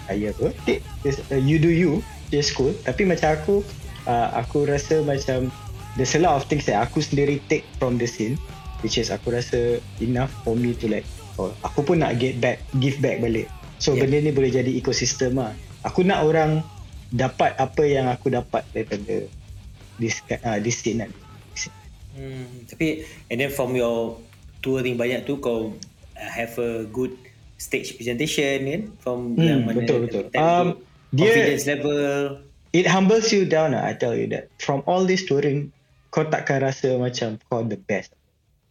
saya tu uh, you do you just cool tapi macam aku uh, aku rasa macam there's a lot of things that aku sendiri take from the scene which is aku rasa enough for me to like oh, aku pun nak get back give back balik so yeah. benda ni boleh jadi ekosistem lah aku nak orang dapat apa yang aku dapat daripada this uh, this scene lah Hmm, tapi and then from your touring banyak tu kau uh, have a good stage presentation kan from hmm, yang mana betul betul. Um, dia, confidence level. It humbles you down. I tell you that from all this touring, kau takkan rasa macam kau the best.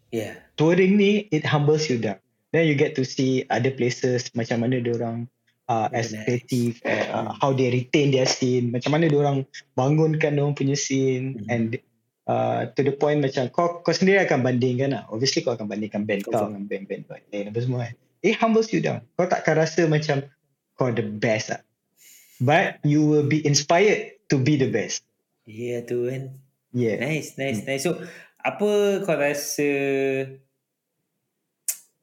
Yeah. Touring ni it humbles you down. Then you get to see other places macam mana dia orang uh, as nice. creative, uh, mm. how they retain their scene, macam mana dia orang bangunkan dia orang punya scene mm. and uh, to the point macam kau kau sendiri akan bandingkan lah. Obviously kau akan bandingkan band kau dengan band-band lain apa semua kan. It humbles you down. Kau takkan rasa macam kau the best lah. But you will be inspired to be the best. Yeah tu kan. Yeah. Nice, nice, hmm. nice. So apa kau rasa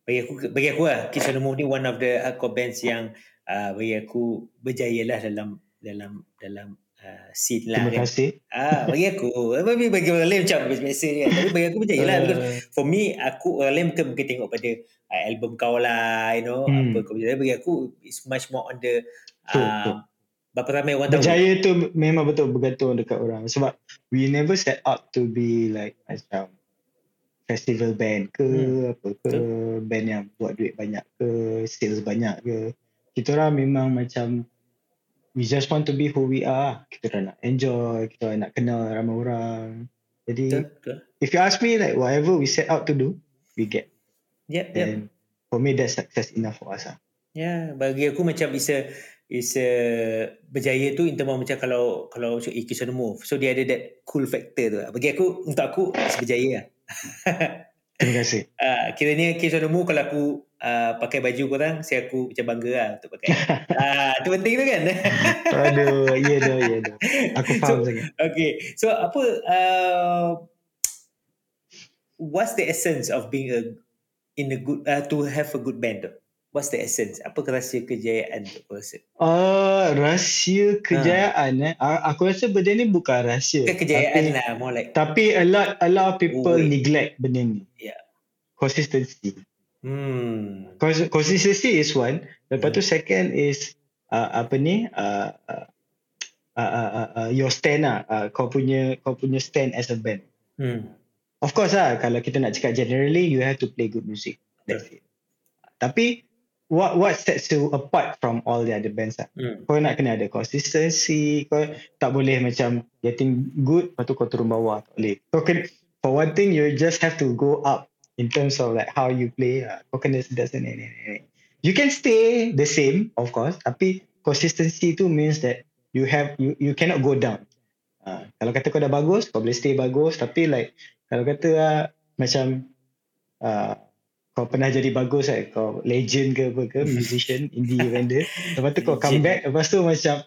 bagi aku bagi aku lah Kiss on the Move ni one of the hardcore bands yang uh, bagi aku berjaya lah dalam dalam dalam uh, scene lah terima kan. kasih ah, bagi aku bagi, bagi orang lain macam biasa ni kan. tapi bagi aku berjaya lah uh. for me aku orang lain mungkin, mungkin tengok pada uh, album kau lah you know hmm. apa kau berjaya bagi aku it's much more on the uh, berapa ramai orang tahu berjaya tu memang betul bergantung dekat orang sebab we never set up to be like macam festival band ke hmm. apa ke Betul. band yang buat duit banyak ke sales banyak ke kita orang memang macam we just want to be who we are kita orang nak enjoy kita orang nak kenal ramai orang jadi Betul. if you ask me like whatever we set out to do we get yep, yep. and for me that's success enough for us lah. yeah bagi aku macam bisa is a berjaya tu in terms macam kalau kalau ikut on the move so dia ada that cool factor tu bagi aku untuk aku is berjaya lah. Terima kasih. Uh, kiranya the move kalau aku uh, pakai baju korang, saya aku macam bangga lah untuk pakai. uh, tu penting tu kan? Aduh, iya dah, iya dah. Aku faham so, sangat. Okay, so apa, uh, what's the essence of being a, in a good, uh, to have a good band tu? What's the essence? Apa rahsia kejayaan tu kau rasa? Uh, rahsia kejayaan ha. eh. Aku rasa benda ni bukan rahsia. Bukan kejayaan tapi, lah. More like. Tapi a lot, a lot of people Wait. neglect benda ni. Yeah. Consistency. Hmm. Consistency is one. Lepas hmm. tu second is uh, apa ni? Uh, uh, uh, uh, uh, your stand lah. Uh, kau punya kau punya stand as a band. Hmm. Of course lah. Kalau kita nak cakap generally, you have to play good music. That's it. Tapi what what sets you apart from all the other bands lah. Hmm. Kau nak kena ada consistency, kau tak boleh macam getting good, lepas tu kau turun bawah, tak boleh. Kau kena, for one thing, you just have to go up in terms of like how you play. Kau kena sedar ni, ni, ni. You can stay the same, of course, tapi consistency tu means that you have you you cannot go down. Uh, kalau kata kau dah bagus, kau boleh stay bagus, tapi like kalau kata uh, macam uh, kau pernah jadi bagus kan kau legend ke apa ke musician indie vendor lepas tu kau come back lepas tu macam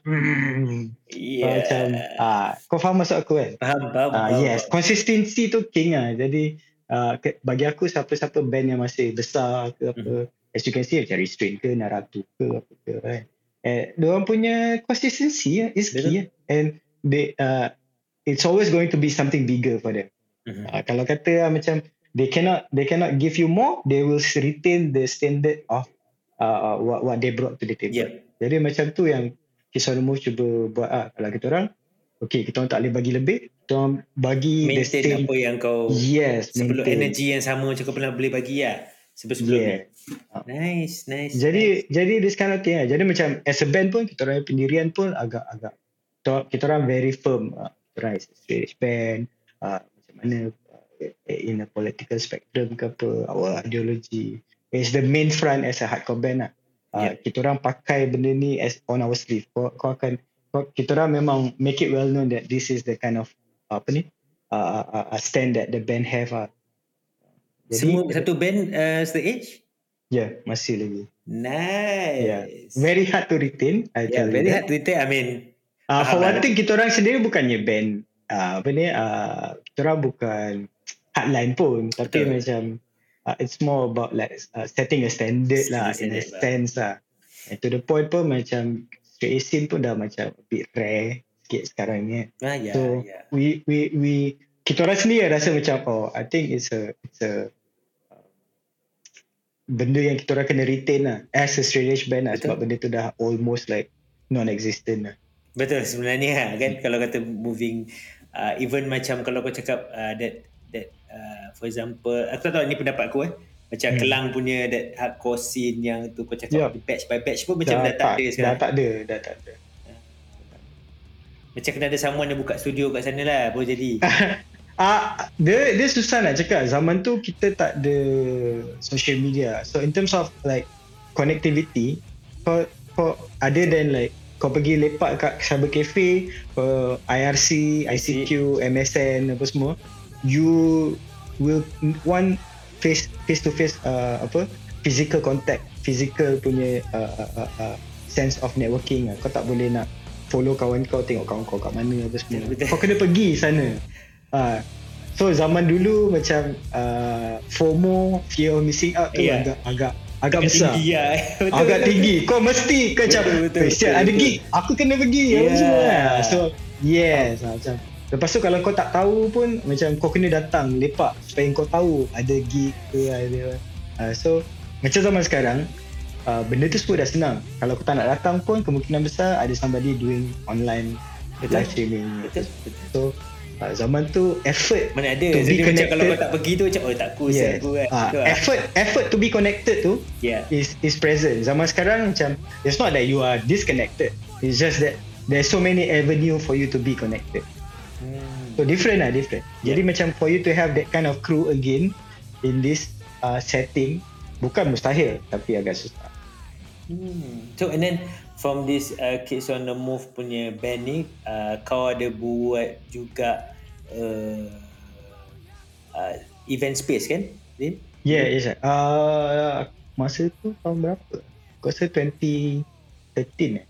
yeah. macam ah kau faham maksud aku kan faham faham, ah, yes consistency tu king ah jadi uh, bagi aku siapa-siapa band yang masih besar ke apa mm. as you can see macam restrain ke naratu ke apa ke kan eh dia punya consistency ah, is key ah. and they uh, it's always going to be something bigger for them mm-hmm. uh, kalau kata uh, macam they cannot they cannot give you more they will retain the standard of uh, what what they brought to the table yeah. jadi macam tu yang kisah cuba buat ah kalau kita orang okay kita orang tak boleh bagi lebih kita orang bagi maintain the apa yang kau yes sebelum maintain. energy yang sama macam kau pernah boleh bagi ya sebelum sebelum yeah. nice nice jadi nice. jadi this kind of thing lah. jadi macam as a band pun kita orang pendirian pun agak agak kita orang very firm uh, kita orang as a band uh, macam mana in a political spectrum ke apa our ideology is the main front as a hardcore band lah uh, yeah. kita orang pakai benda ni as on our sleeve kau, kau akan kita orang memang make it well known that this is the kind of apa ni uh, uh, uh, stand that the band have uh. Jadi, semua satu band uh, the age? Yeah masih lagi. Nice. Yeah. very hard to retain I yeah, very hard to retain I mean uh, for one thing kita orang sendiri bukannya band uh, apa ni uh, kita orang bukan hardline pun. Tapi Betul. macam uh, it's more about like uh, setting a standard lah in a sense lah. And to the point pun macam straight scene pun dah macam a bit rare sikit sekarang ni ah, yeah, so yeah. we we we kita orang sendiri rasa macam oh I think it's a it's a uh, benda yang kita orang kena retain lah as a straight edge band lah sebab benda tu dah almost like non-existent lah. Betul sebenarnya kan kalau kata moving uh, even macam kalau kau cakap uh, that that uh, for example aku tak tahu ni pendapat aku eh macam hmm. Kelang punya that hardcore scene yang tu kau cakap yep. batch by batch pun macam dah, dah tak, ada sekarang. Dah tak ada, dah tak ada. Macam kena ada someone yang buka studio kat sana lah baru jadi. Ah, dia dia susah nak cakap. Zaman tu kita tak ada social media. So in terms of like connectivity, kau kau other than like kau pergi lepak kat cyber cafe, uh, IRC, ICQ, MSN apa semua, you will want face face to face uh, apa physical contact, physical punya uh, uh, uh, uh, sense of networking. Kau tak boleh nak follow kawan kau tengok kawan kau kat mana apa semua. Kau kena pergi sana. Uh, so zaman dulu macam uh, FOMO, fear of missing out tu yeah. agak agak agak besar. Tinggi lah. betul, agak betul. tinggi. Kau mesti kau macam ada gig, aku kena pergi yeah. semua. So yes oh. macam Lepas tu kalau kau tak tahu pun macam kau kena datang lepak supaya kau tahu ada gig ke ada uh, so macam zaman sekarang uh, benda tu semua dah senang. Kalau kau tak nak datang pun kemungkinan besar ada somebody doing online betul. live streaming. Betul. So uh, zaman tu effort mana ada to be connected kalau kau tak pergi tu macam oh tak cool yes. aku kan. Uh, effort effort to be connected tu yeah. is is present. Zaman sekarang macam it's not that you are disconnected. It's just that there's so many avenue for you to be connected. Hmm. So different lah different. Yeah. Jadi macam for you to have that kind of crew again in this uh, setting bukan mustahil tapi agak susah. Hmm. So and then from this uh, Kids on the Move punya band ni, uh, kau ada buat juga uh, uh, event space kan? Din? Yeah, yes. Uh, masa tu tahun berapa? Kau rasa 2013 eh?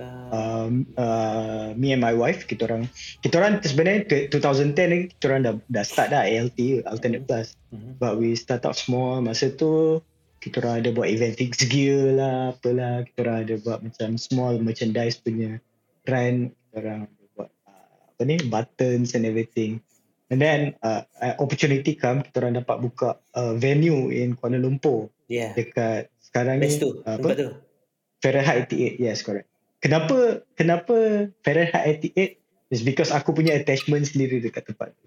Uh, um, uh, me and my wife kita orang kita orang sebenarnya 2010 ni kita orang dah dah start dah ALT alternate plus. Uh-huh. but we start out small. Masa tu kita orang ada buat event fix gear lah apalah. Kita orang ada buat macam small merchandise punya run kita orang buat uh, apa ni buttons and everything. And then uh, opportunity come kita orang dapat buka uh, venue in Kuala Lumpur. Yeah. dekat sekarang Best ni tu. Uh, apa? tu. Fahrenheit 88 yes correct kenapa kenapa Fahrenheit 88 is because aku punya attachment sendiri dekat tempat tu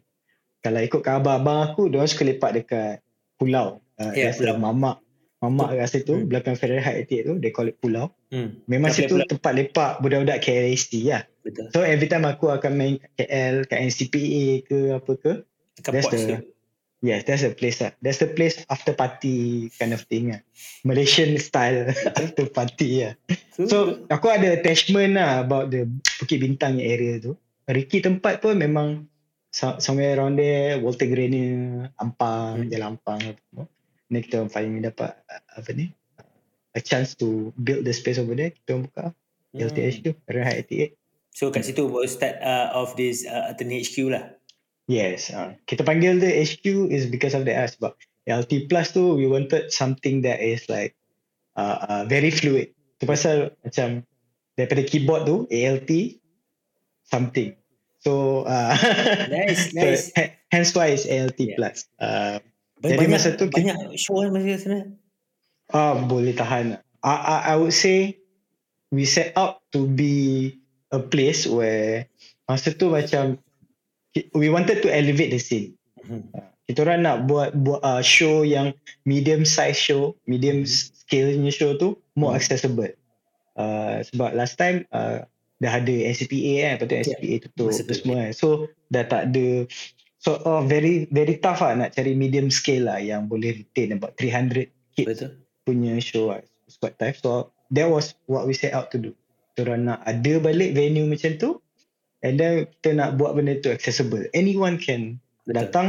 kalau ikut khabar abang aku dia suka lepak dekat pulau uh, yeah, pulau. mamak Mamak kat situ hmm. belakang Fahrenheit 88 tu they call it pulau. Hmm. Memang situ pulau. tempat lepak budak-budak KLST lah. Betul. So every time aku akan main KL kat NCPA ke apa ke. That's the, yes, that's the place lah. That's the place after party kind of thing lah. Malaysian style after party lah. So aku ada attachment lah about the Bukit Bintang area tu. Ricky tempat pun memang somewhere around there, Walter Grenier, Ampang, hmm. Jalan Ampang. Ni kita finally dapat uh, apa ni a chance to build the space over there kita buka hmm. LTHQ Rehat 88 so kat situ baru start uh, of this uh, alternate HQ lah yes uh, kita panggil the HQ is because of the uh, sebab LT plus tu we wanted something that is like uh, uh, very fluid tu pasal macam daripada keyboard tu ALT something so uh, nice nice so, hence why it's ALT yeah. plus uh, banyak, Jadi masa tu banyak kita, show kan masa sana. Ah boleh tahan. I, I I would say we set out to be a place where masa tu macam we wanted to elevate the scene. Hmm. Kita orang nak buat buat uh, show yang medium size show, medium scale nya show tu more hmm. accessible. Uh, sebab last time uh, dah ada NCPA kan, lepas tu yeah. tutup semua kan. So dah tak ada So uh, very very tough lah nak cari medium scale lah yang boleh retain about 300 kids Betul. punya show lah. It's quite tough. So that was what we set out to do. Kita nak ada balik venue macam tu and then kita nak buat benda tu accessible. Anyone can Betul. datang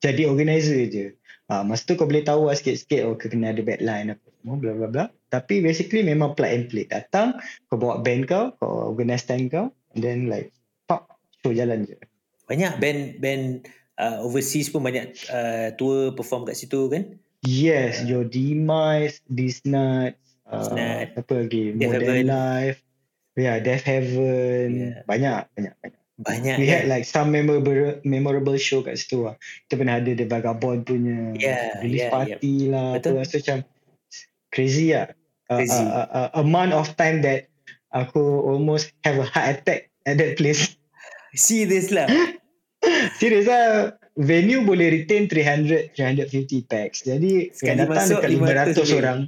jadi organizer je. Uh, masa tu kau boleh tahu lah sikit-sikit oh kena ada backline apa semua bla bla bla. Tapi basically memang plug and play. Datang kau bawa band kau, kau organize time kau and then like pop show jalan je banyak band band uh, overseas pun banyak uh, tour perform kat situ kan yes uh, your demise this night uh, apa lagi modern life yeah death heaven yeah. banyak banyak banyak banyak we yeah. had like some memorable memorable show kat situ lah kita pernah ada the vagabond punya yeah, release yeah, party yeah. lah Betul. apa so macam crazy lah crazy. Uh, uh, uh, a month of time that aku almost have a heart attack at that place Serius lah Serius lah. Venue boleh retain 300, 350 packs. Jadi Sekali datang dekat 500 500 orang.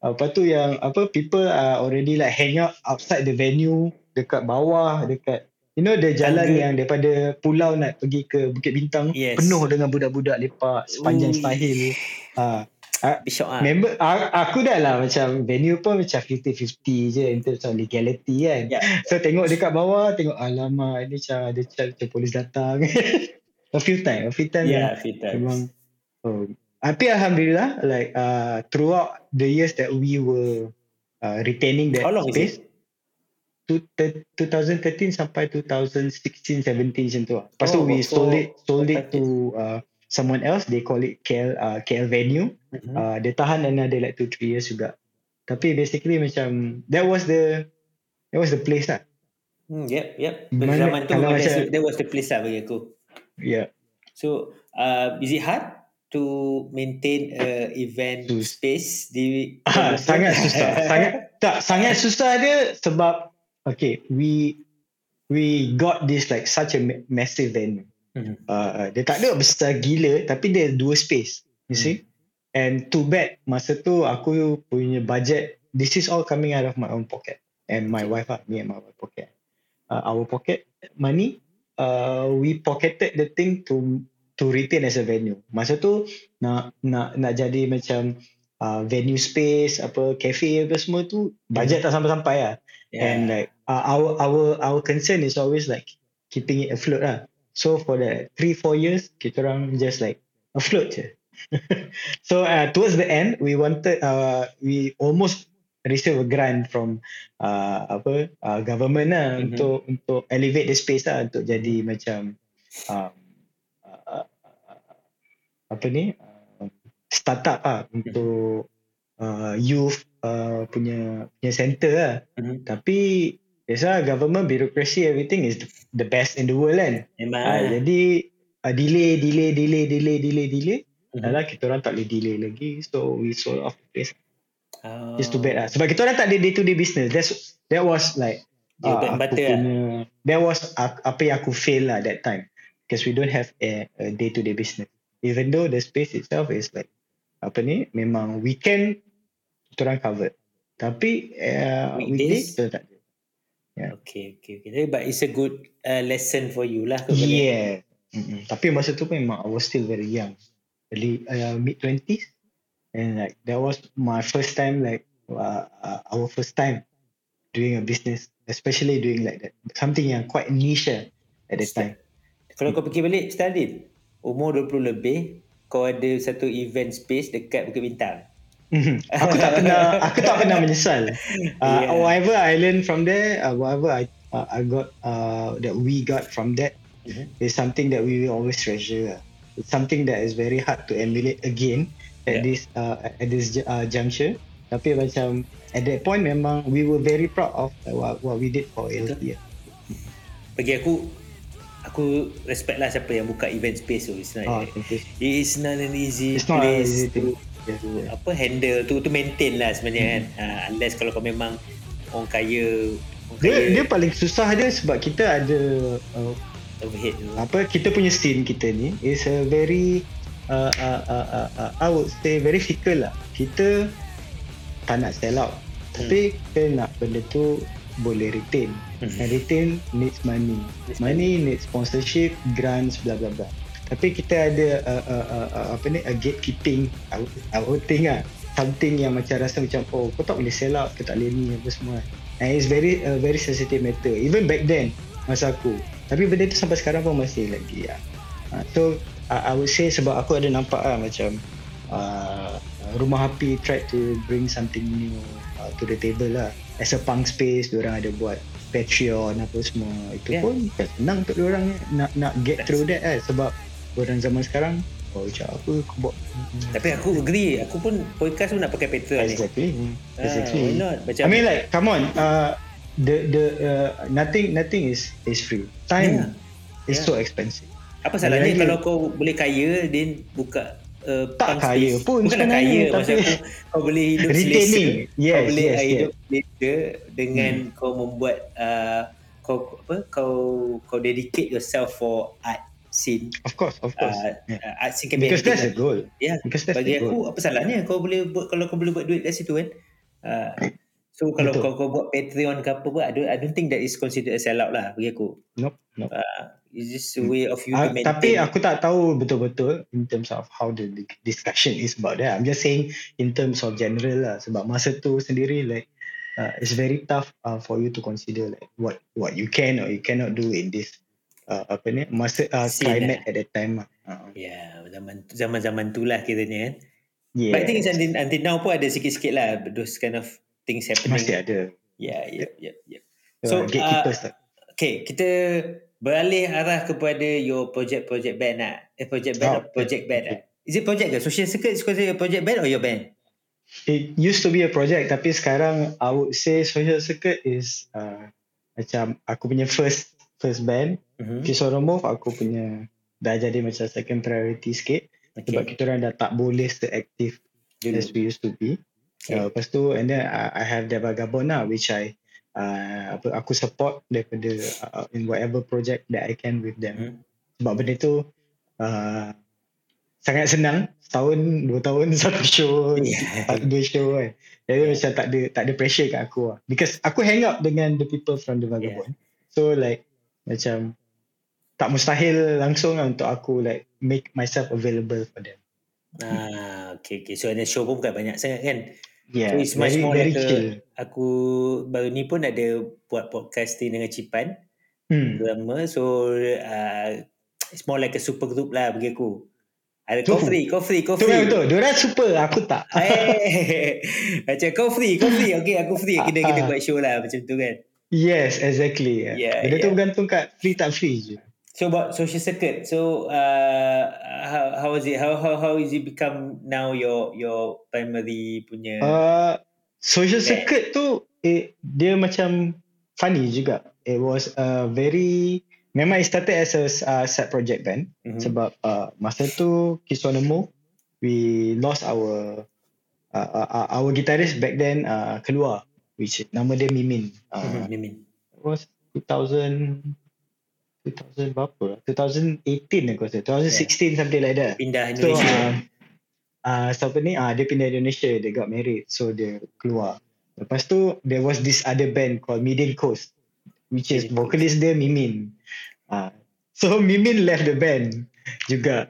Lepas tu yang apa people are already like hang out outside the venue dekat bawah dekat you know the jalan Tangga. yang daripada pulau nak pergi ke Bukit Bintang Yes. penuh dengan budak-budak lepak sepanjang sahil. Ah Syok ah. Member a- aku dah lah macam venue pun macam 50-50 je in terms of legality kan. Ya. So tengok dekat bawah tengok alamak ini macam ada macam, macam polis datang. a few time, a few time Ya, fit memang oh. Tapi Alhamdulillah like uh, throughout the years that we were uh, retaining that How long is space to, te- 2013 sampai 2016 17 macam tu lah. Lepas tu Oh, we so- sold it sold it to uh, someone else they call it KL uh, KL venue Mhm. uh, dia tahan another like 2 3 years juga tapi basically macam that was the that was the place lah Hmm, yep, yep. Mana- Zaman tu memang macam- that was the place lah bagi aku. yeah So, uh, is it hard to maintain a event Sus- space di ah, sangat susah. Sangat tak sangat susah dia sebab okay we we got this like such a ma- massive venue. Mhm. uh, dia tak ada besar gila tapi dia dua space you Hmm. see and too bad masa tu aku punya budget this is all coming out of my own pocket. And my wife lah me and my wife pocket. Uh, our pocket money uh, we pocketed the thing to to retain as a venue masa tu nak nak nak jadi macam uh, venue space apa cafe apa semua tu budget tak sampai-sampai lah Yeah. and like uh, our our our concern is always like keeping it afloat lah. So for the three four years kita orang just like afloat je. so uh, towards the end we wanted uh, we almost receive a grant from uh, apa uh, government lah Mhm. untuk untuk elevate the space lah untuk jadi macam um, apa ni uh, startup lah untuk uh, youth uh, punya punya center lah. Mhm. Tapi biasa government bureaucracy everything is the, the best in the world kan. Memang. Uh, jadi uh, delay delay delay delay delay delay. Mhm. Dah lah kita orang tak boleh delay lagi. So we sold off the place. Oh. It's too bad lah. Sebab kita orang tak ada day to day business. That's that was like and aku lah. punya, that was uh, apa yang aku fail lah that time. Because we don't have a, a day to day business. Even though the space itself is like apa ni memang weekend kita orang covered. Tapi uh, weekdays kita tak ada. Okay, okay, okay. Tapi But it's a good uh, lesson for you lah. Yeah. Mm-mm. Tapi masa tu memang I was still very young. Early uh, mid 20s and like that was my first time like uh, uh, our first time doing a business especially doing like that something yang quite niche at that time. Kalau kau fikir balik, Stadin, umur 20 lebih, kau ada satu event space dekat Bukit Bintang. Mhm. aku tak pernah aku tak pernah menyesal. Uh, Yeah. Whatever I learned from there, uh, whatever I uh, I got uh, that we got from that Mhm. is something that we will always treasure. lah. It's something that is very hard to emulate again at Yeah. this uh, at this uh, juncture. Tapi macam at that point memang we were very proud of uh, what, what we did for LT. lah. Bagi aku, aku respect lah siapa yang buka event space tu. It's not, Oh, thank you. it's not an easy It's not an place easy to, yes. apa handle tu tu maintain lah sebenarnya kan. Hmm. Uh, unless kalau kau memang orang kaya, orang Dia, kaya dia paling susah dia sebab kita ada uh, overhead tu. apa kita punya scene kita ni is a very uh, uh, uh, uh, uh, I would say very fickle lah. Kita tak nak sell out. Tapi kita nak benda tu boleh retain. Mhm. And retain needs money. Money needs sponsorship, grants, bla bla bla. Tapi kita ada uh, uh, uh, uh, apa ni a gatekeeping think lah something yang macam rasa macam oh kau tak boleh sell out kau tak boleh ni apa semua and it's very uh, very sensitive matter even back then masa aku tapi benda tu sampai sekarang pun masih lagi lah. Uh, so uh, I would say sebab aku ada nampak lah macam uh, rumah api tried to bring something new uh, to the table lah as a punk space orang ada buat Patreon apa semua itu Yeah. pun senang untuk orang nak nak get through that lah sebab orang zaman sekarang oh macam apa aku buat Tapi aku agree, aku pun podcast pun nak pakai petrol ni. exactly Ah, exactly why not? Macam I mean like come on uh, the the uh, nothing nothing is is free time Yeah. is Yeah. so expensive apa salahnya kalau kau boleh kaya then buka uh, Tak kaya space. pun Bukan nak kaya tapi- maksud aku kau boleh hidup selesa. Yes, kau boleh yes, uh, yes. hidup selesa dengan kau membuat uh, kau apa kau kau dedicate yourself for art scene. Of course, of course. Uh, yeah. art scene can Because that's the goal. Yeah. Because that's Bagi the goal. aku, apa salahnya kau boleh buat, kalau kau boleh buat duit dari situ kan? Uh, so kalau kau, kau buat Patreon ke apa pun, I don't, I don't think that is considered a sellout lah bagi aku. Nope, nope. Uh, it's just a way of you uh, to maintain. Tapi aku tak tahu betul-betul in terms of how the discussion is about that. I'm just saying in terms of general lah. Sebab masa tu sendiri like, uh, it's very tough uh, for you to consider like what what you can or you cannot do in this uh, apa ni masa uh, climate lah. at that time lah. Uh. Ya, yeah, zaman zaman-zaman tu lah kiranya kan. Yeah. But I think until, until now pun ada sikit-sikit lah those kind of things happening. Masih ada. Yeah, yeah, yeah, yeah. So, uh, okay, kita beralih arah kepada your project-project band lah. Eh, project band oh, or project band lah. Is it project ke? Social Circuit is considered a project band or your band? It used to be a project tapi sekarang I would say Social Circuit is uh, macam aku punya first first band mm-hmm. Kisoromov aku punya dah jadi macam second priority sikit okay. sebab kita orang dah tak boleh se-active as we used to be okay. uh, lepas tu and then I, I have Deva Gabon lah which I uh, apa, aku support daripada uh, in whatever project that I can with them mm-hmm. sebab benda tu uh, sangat senang setahun dua tahun satu show yeah. dua show kan jadi yeah. macam tak ada tak ada pressure kat aku lah because aku hang up dengan the people from the vagabond yeah. so like macam tak mustahil langsung lah untuk aku like make myself available for them. Ah, okay, okay. So ada show pun bukan banyak sangat kan? Yeah, so, it's much very, more very like chill. A, aku baru ni pun ada buat podcast dengan Cipan. Hmm. Lama. So, uh, it's more like a super group lah bagi aku. Ada kau free, kau free, kau free. Tu, tu. Diorang super, aku tak. Hey, macam kau free, kau free. Okay, aku free. Kena-kena buat show lah macam tu kan. Yes, exactly. Yeah, Benda yeah. tu bergantung kat free tak free je. So about social circuit, so uh, how how is it? How how how is it become now your your primary punya? Uh, social circuit tu eh, dia macam funny juga. It was a very memang it started as a uh, set project band mm-hmm. sebab uh, masa tu Kiswanemo we lost our uh, uh, our guitarist back then uh, keluar which nama dia Mimin. Uh, mm-hmm, Mimin. It was 2000 2000 berapa? 2018 aku rasa. 2016 yeah. something like that. Pindah Indonesia. So, uh, uh, siapa ni? Ah, uh, dia pindah Indonesia. Dia got married. So, dia keluar. Lepas tu, there was this other band called Middle Coast. Which is vocalist dia Mimin. Uh, so, Mimin left the band juga.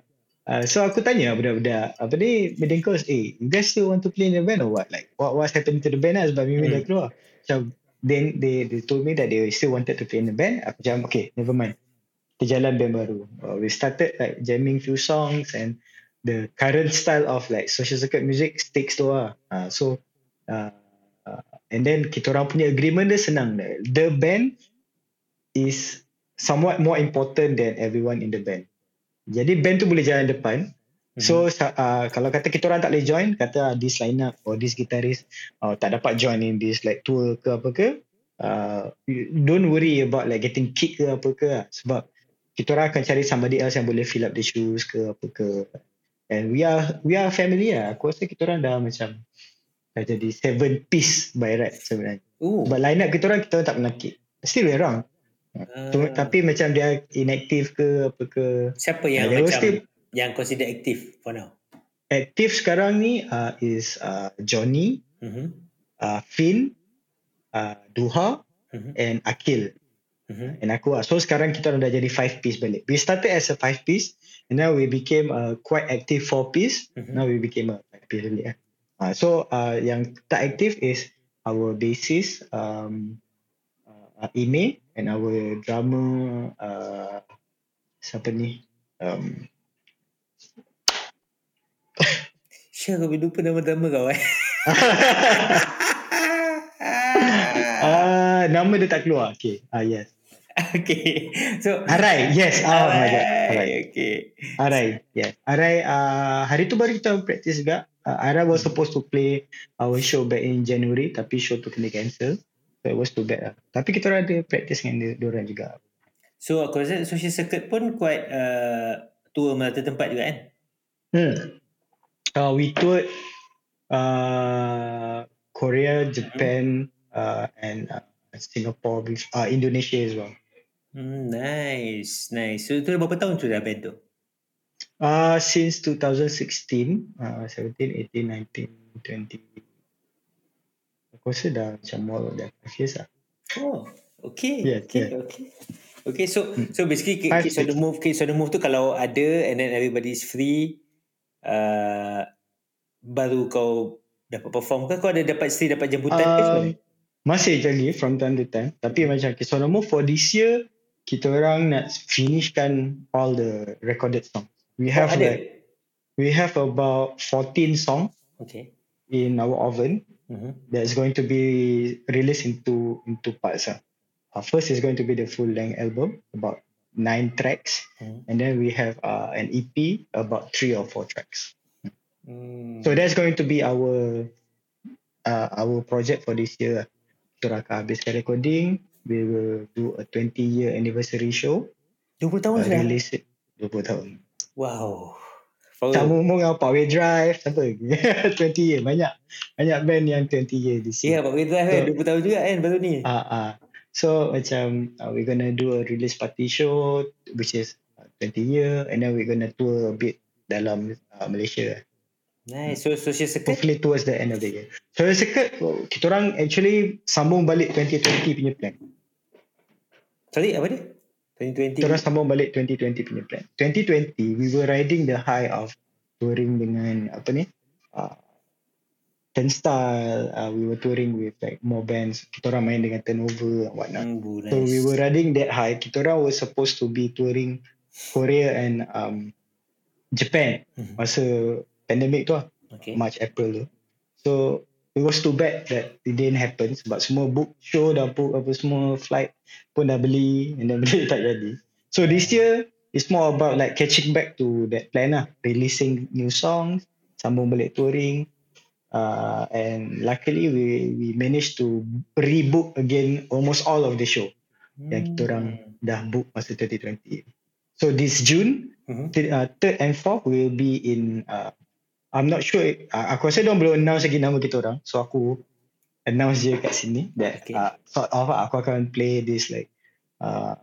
Uh, so aku tanya budak-budak apa ni Middle Coast eh you guys still want to play in the band or what like what what's happening to the band lah sebab Mimi hmm. dah keluar so then they they told me that they still wanted to play in the band. Aku macam okay never mind. Kita jalan band baru. Uh, we started like jamming few songs and the current style of like social circuit music sticks to lah. Uh, so uh, uh, and then kita orang punya agreement dia senang. The band is somewhat more important than everyone in the band. Jadi band tu boleh jalan depan. So uh, kalau kata kita orang tak boleh join, kata uh, this lineup or this guitarist uh, tak dapat join in this like tour ke apa ke, uh, don't worry about like getting kick ke apa ke lah. Sebab kita orang akan cari somebody else yang boleh fill up the shoes ke apa ke. And we are we are family lah. Aku rasa kita orang dah macam dah jadi seven piece by right sebenarnya. Ooh. But line up kita orang kita orang tak pernah kick. Still way wrong. Uh, tapi macam dia inaktif ke apa ke siapa yang uh, macam still, yang consider aktif for now aktif sekarang ni uh, is uh, Johnny uh-huh. uh, Finn uh, Duha uh-huh. and Akil uh-huh. and aku so sekarang kita dah jadi five piece balik we started as a five piece and now we became a quite active four piece uh-huh. now we became a five piece balik uh, so uh, yang tak aktif is our bassist um, uh, Ime and our drama uh, siapa ni um, Syah kau lupa nama drama kau eh? Uh, Nama dia tak keluar. Okay. Ah, uh, Yes. Okay. So Arai. Yes. Oh Arai, my god. Arai. Okay. Arai. Yes. Arai uh, Hari tu baru kita practice juga. Uh, Arai was supposed to play Our show back in January Tapi show tu kena cancel. So it was too bad lah. Tapi kita orang ada practice dengan dia, dia orang juga. So aku rasa social circuit pun quite uh, tour melata tempat juga kan? Hmm. Uh, we toured uh, Korea, Japan hmm. uh, and uh, Singapore, uh, Indonesia as well. Hmm, nice, nice. So itu berapa tahun tu dah band tu? Uh, since 2016, uh, 17, 18, 19, 20. Aku rasa dah macam more than 5 years lah. Oh, okay. Yeah, okay, yeah. okay. Okay, so Hmm. so basically Kids on the. Move, Kids on the Move tu kalau ada and then everybody's free, uh, baru kau dapat perform ke? Kau ada dapat still dapat jemputan ke macam mana? Um, masih lagi from time to time. Tapi macam Kisonomo for this year, kita orang nak finishkan all the recorded songs. We have oh, ada? like we have about 14 songs Okay. in our oven Mm-hmm. that's going to be released into into parts. ah. Uh, first is going to be the full length album, about nine tracks, Hmm. and then we have uh, an EP about three or four tracks. Hmm. So that's going to be our uh, our project for this year. Kita akan habiskan recording. We will do a 20 year anniversary show. 20 tahun Uh, sudah? release it 20 tahun. Wow. For, Sama umur dengan Power Drive, apa? 20 year. Banyak banyak band yang 20 year this Ya, year. Pak Wedra kan. So- 20 tahun juga kan baru ni. Ah ah. So macam uh, we're gonna do a release party show which is uh, 20 year and then we're gonna tour a bit dalam uh, Malaysia. Nice. So, social circuit? Hopefully towards the end of the year. So Circuit, kita orang actually sambung balik 2020 punya plan. Sorry, apa dia? 2020? Kita orang sambung balik 2020 punya plan. 2020, we were riding the high of touring dengan apa ni? Uh, Ten Style, uh, we were touring with like more bands. Kita orang main dengan Turnover and whatnot. Hmm, bu, nice. So we were riding that high. Kita orang was supposed to be touring Korea and um, Japan Mhm. masa pandemic tu lah. Okay. March April tu. So it was too bad that it didn't happen sebab semua book show dah book apa semua flight pun dah beli and then beli tak jadi. So this year it's more about like catching back to that plan lah, releasing new songs, sambung balik touring. Uh, and luckily we we managed to rebook again almost all of the show yang kita orang Hmm. dah book masa 2020. So this June Mhm. Th- uh, third and fourth will be in uh, I'm not sure uh, aku rasa diorang belum announce lagi nama kita orang so aku announce je kat sini that Okay. uh, sort of aku akan play this like uh,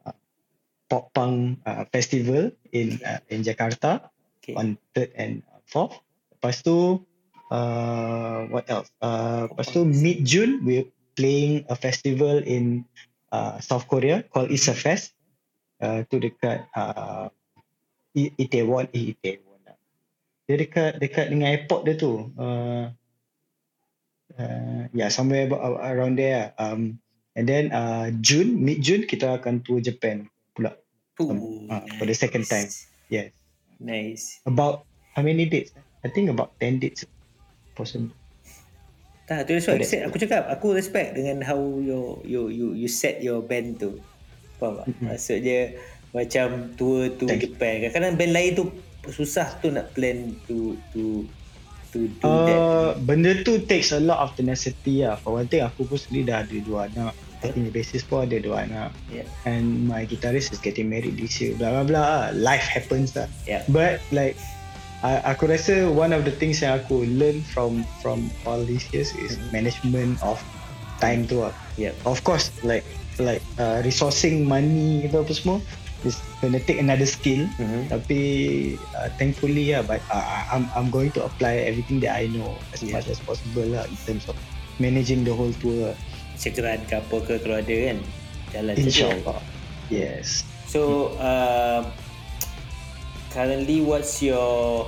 pop punk uh, festival in uh, in Jakarta Okay. on third and fourth lepas tu uh, what else? Uh, lepas tu mid June we're playing a festival in uh, South Korea called Isa Fest. Uh, tu dekat uh, Itaewon eh, Itaewon lah. dia dekat dekat dengan airport dia tu. Uh, uh, yeah somewhere about, around there lah. um, and then uh, June mid June kita akan tour Japan pula. Ooh, uh, for the second time. yes. Nice. about how many dates? I think about 10 dates possible Tak, tu So aku, aku cakap, aku respect dengan how you you you you set your band tu. Faham tak? Mhm. Maksudnya macam tour to Thank. Japan. Kadang-kadang band lain tu susah tu nak plan to to to do that. Uh, benda tu takes a lot of tenacity lah. For one thing, aku pun sendiri dah ada dua anak. Aku punya bassist pun ada dua anak. Yeah. And my guitarist is getting married this year. Blah blah blah. lah. Life happens lah. Yeah. But like, I, aku rasa one of the things yang aku learn from from all these years is Mhm. management of time tu lah. Yeah. Of course, like like uh, resourcing money itu apa semua is gonna take another skill. Mhm. Tapi uh, thankfully lah, but uh, I'm I'm going to apply everything that I know as Yeah. much as possible lah in terms of managing the whole tour. Segeran ke apa ke kalau ada kan. Jalan. InsyaAllah. Yes. So, uh, currently what's your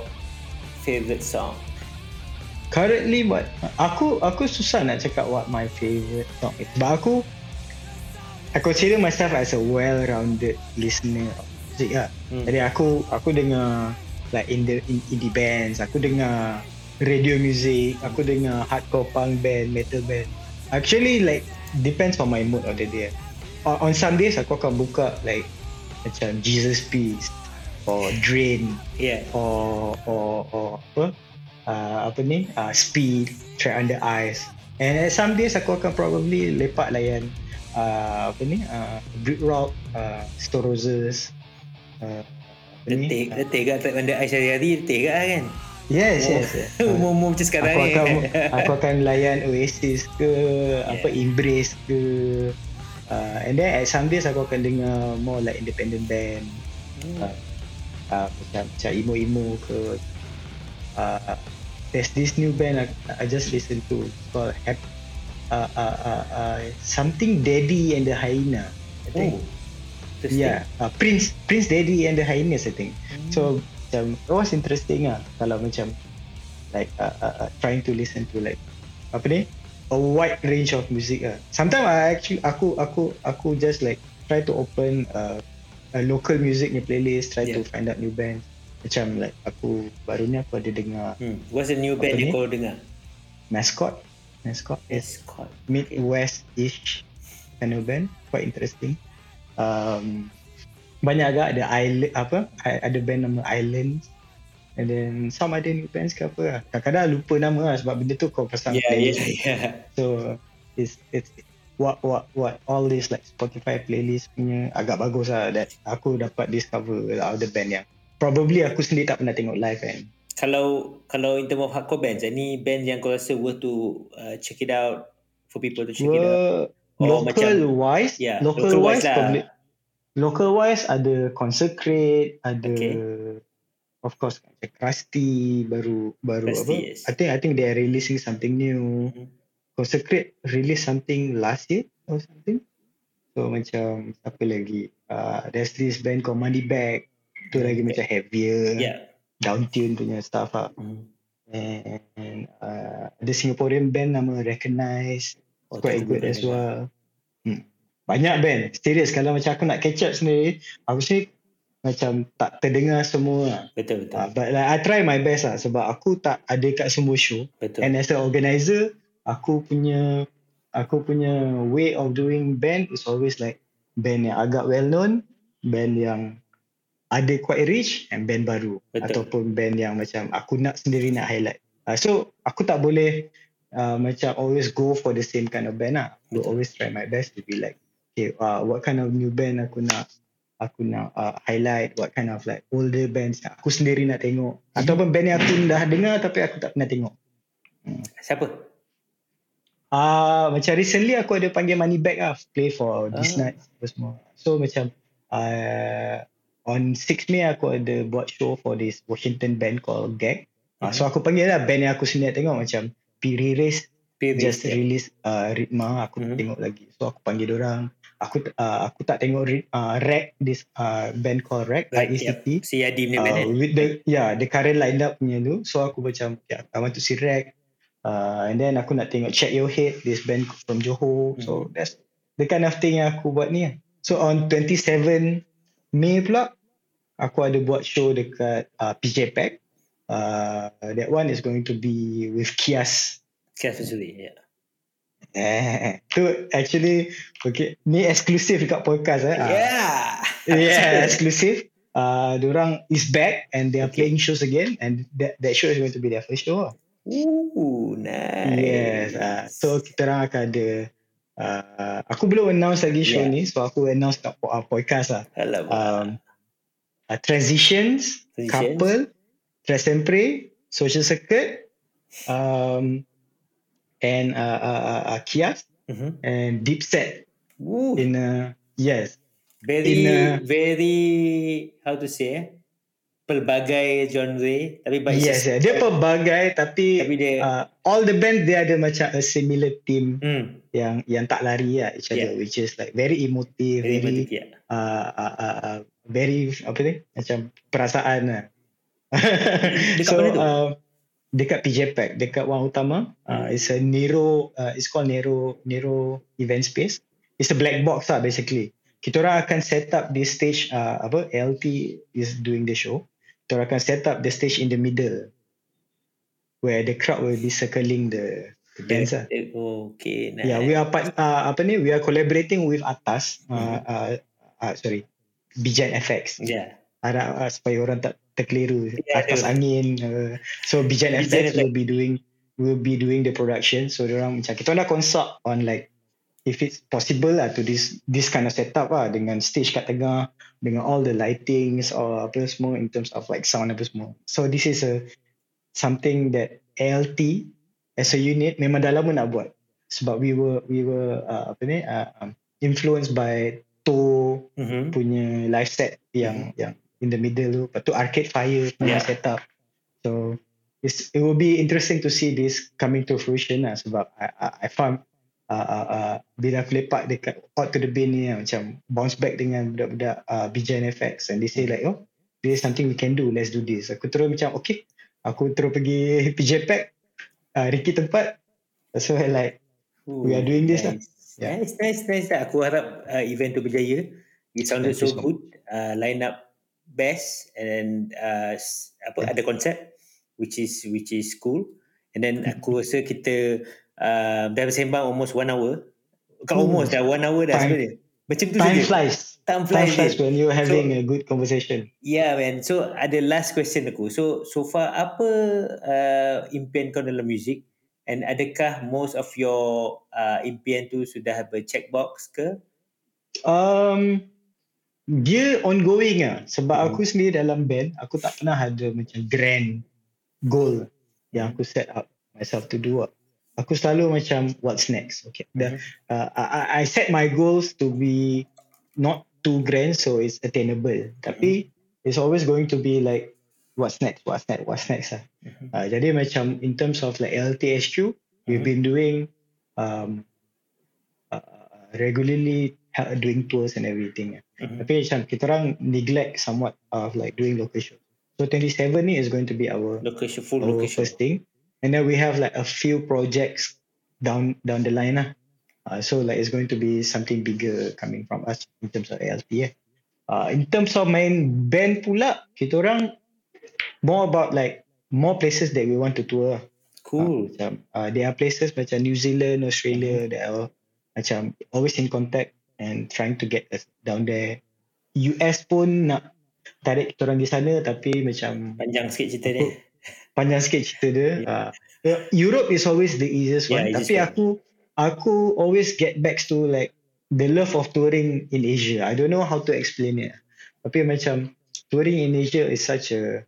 favorite song? Currently what aku aku susah nak cakap what my favorite song is. But aku I consider myself as a well-rounded listener of music lah. Hmm. Jadi aku aku dengar like in the in, indie bands, aku dengar radio music, aku dengar hardcore punk band, metal band. Actually like depends on my mood of the day. On, on some days aku akan buka like macam Jesus Peace or Drain Yeah. or or or apa uh, apa ni uh, Speed, Track Under Ice. And at some days aku akan probably lepak layan uh, apa ni uh, Brit Rock, uh, Stone Roses. Uh, apa? Detik, detik kat track benda Aisyah hari-hari detik kat kan? Yes, yes. yes. Umum-umum macam sekarang aku ni. akan aku akan layan Oasis ke apa Yeah. Embrace ke uh, and then at some days aku akan dengar more like independent band hmm. uh, uh, macam, macam emo-emo ke uh, there's this new band I, I just listen to called Hap, uh, uh, uh, uh, something Daddy and the Hyena I think oh. Yeah, uh, Prince Prince Daddy and the Hyenas I think. Hmm. So macam it was interesting ah kalau macam like uh, uh, uh, trying to listen to like apa ni a wide range of music ah. Sometimes I actually aku aku aku just like try to open uh, a local music ni playlist, try yeah. to find out new bands. Macam like aku baru ni aku ada dengar. Hmm. What's the new band yang kau dengar? Mascot. Mascot. Mascot. Midwest-ish kind of band. Quite interesting um, banyak agak ada island apa ada band nama Island and then some ada new bands ke apa lah. kadang-kadang lupa nama lah sebab benda tu kau pasang yeah, playlist yeah, yeah. so it's it's what what what all this like Spotify playlist punya agak bagus lah that aku dapat discover out the band yang probably aku sendiri tak pernah tengok live kan kalau kalau in term of hardcore bands ni band yang kau rasa worth to uh, check it out for people to check well, it out Oh, local macam, wise, yeah, local, local wise, lah. probably, local wise ada consecrate, ada okay. of course macam Krusty baru baru Krusty, apa? Yes. I think I think they are releasing something new. Mm-hmm. Consecrate release something last year or something. So macam apa lagi? Uh, there's this band called Money Bag. Tu lagi macam heavier. Yeah. Down tune punya stuff lah. Mm. And uh, the Singaporean band nama Recognize oh, quite good as well. Hmm. Banyak band. Serius kalau macam aku nak catch up sendiri, aku sih macam tak terdengar semua. Betul betul. Uh, but like, I try my best lah sebab aku tak ada kat semua show. Betul. And as an organizer, aku punya aku punya way of doing band is always like band yang agak well known, band yang ada quite rich and band baru Betul. ataupun band yang macam aku nak sendiri nak highlight. Uh, so aku tak boleh uh, macam always go for the same kind of band lah. I always try my best to be like, okay, uh, what kind of new band aku nak aku nak uh, highlight, what kind of like older bands aku sendiri nak tengok. Mm-hmm. Ataupun band yang aku dah dengar tapi aku tak pernah tengok. Hmm. Siapa? Ah, uh, macam recently aku ada panggil Money Back lah, play for uh. this night semua. So macam uh, on 6 May aku ada buat show for this Washington band called Gag. Uh, so aku panggil lah band yang aku sendiri tengok macam P-Release just yeah. release uh, Ritma aku mm-hmm. tengok lagi so aku panggil orang aku uh, aku tak tengok uh, Rack this uh, band called Rack right, IECT yep. si Adi uh, band with the yeah the current line up punya tu so aku macam yeah, I want to see Rack uh, and then aku nak tengok Check Your Head this band from Johor mm-hmm. so that's the kind of thing yang aku buat ni so on 27 May pula aku ada buat show dekat uh, PJ Pack uh, that one is going to be with Kias Carefully, yeah. Eh, tu actually okay. Ni eksklusif dekat podcast eh. Yeah. Uh, yeah, eksklusif. Uh, orang is back and they are okay. playing shows again and that that show is going to be their first show. Ooh, nice. Yes. Uh, so kita orang akan ada uh, aku belum announce lagi show yeah. ni so aku announce kat uh, podcast lah. Hello. Um, uh, transitions, transitions, couple, dress and pray, social circuit, um, and uh, uh, uh, uh Kias mm-hmm. and Deep Set Ooh. in a yes very a, very how to say eh? Pelbagai genre tapi yes yeah, dia pelbagai tapi, tapi dia, uh, all the band dia ada macam a similar theme mm. yang yang tak lari lah each other yeah. which is like very emotive very, very emotive, yeah. uh, uh, uh, uh, very apa ni macam perasaan lah. so uh, dekat PJ Pack dekat Wang Utama uh, it's a Nero uh, it's called Nero Nero event space it's a black box lah basically kita orang akan set up the stage uh, apa LT is doing the show kita akan set up the stage in the middle where the crowd will be circling the bands lah. Okay nice. yeah we are part uh, apa ni we are collaborating with Atas uh, mm-hmm. uh, uh, sorry Bijan FX yeah. Harap uh, supaya orang tak terkeliru. Yeah, atas yeah. angin uh, so Bijan FX will be doing will be doing the production. So orang macam kita nak consult on like if it's possible lah to this this kind of setup lah dengan stage kat tengah dengan all the lightings or apa semua in terms of like sound apa semua so this is a something that ALT as a unit memang dah lama nak buat sebab we were we were uh, apa ni uh, um, influenced by To mm-hmm. punya live set yang mm-hmm. yang in the middle tu. Lepas tu Arcade Fire punya yeah. setup. So it's, it will be interesting to see this coming to fruition lah sebab I, I, I found uh, uh, uh, bila aku lepak dekat Out to the Bin ni macam bounce back dengan budak-budak uh, BJN FX and they say like oh this is something we can do let's do this. Aku terus macam okay aku terus pergi PJ Pack uh, Ricky tempat so like Ooh, we are doing this lah. nice. lah. Yeah. Nice, nice, nice. Aku harap uh, event tu berjaya. It sounded so good. Uh, line up best and uh, apa yeah. ada konsep which is which is cool. And then aku rasa kita uh, dah bersembang almost one hour. Bukan hmm. almost dah one hour dah sebenarnya. Macam tu time saja. Flies. Time flies. Time flies when you're having so, a good conversation. Yeah man. So ada last question aku. So so far apa uh, impian kau dalam music? And adakah most of your uh, impian tu sudah have a checkbox ke? Um, dia ongoing lah. Sebab hmm. aku sendiri dalam band, aku tak pernah ada macam grand goal yang aku set up myself to do. Aku selalu macam what's next. Okay. The, hmm. uh, I, I set my goals to be not too grand so it's attainable. Tapi hmm. it's always going to be like what's next, what's next, what's next lah. Mm-hmm. Uh, jadi macam in terms of like LTSQ, mm-hmm. we've been doing um, uh, regularly doing tours and everything. Mm-hmm. Tapi macam kita orang neglect somewhat of like doing location. So 27 ni is going to be our location full our location first thing, and then we have like a few projects down down the line lah. Uh, so like it's going to be something bigger coming from us in terms of ALT. Yeah. Uh, in terms of main band pula, kita orang more about like more places that we want to tour. Cool. Uh, macam, uh, there are places macam New Zealand, Australia mm-hmm. that are macam always in contact and trying to get us down there. US pun nak tarik kita orang di sana tapi macam panjang sikit cerita dia. Panjang sikit cerita dia. Yeah. Uh, Europe is always the easiest one. Yeah, tapi one. aku aku always get back to like the love of touring in Asia. I don't know how to explain it. Tapi macam touring in Asia is such a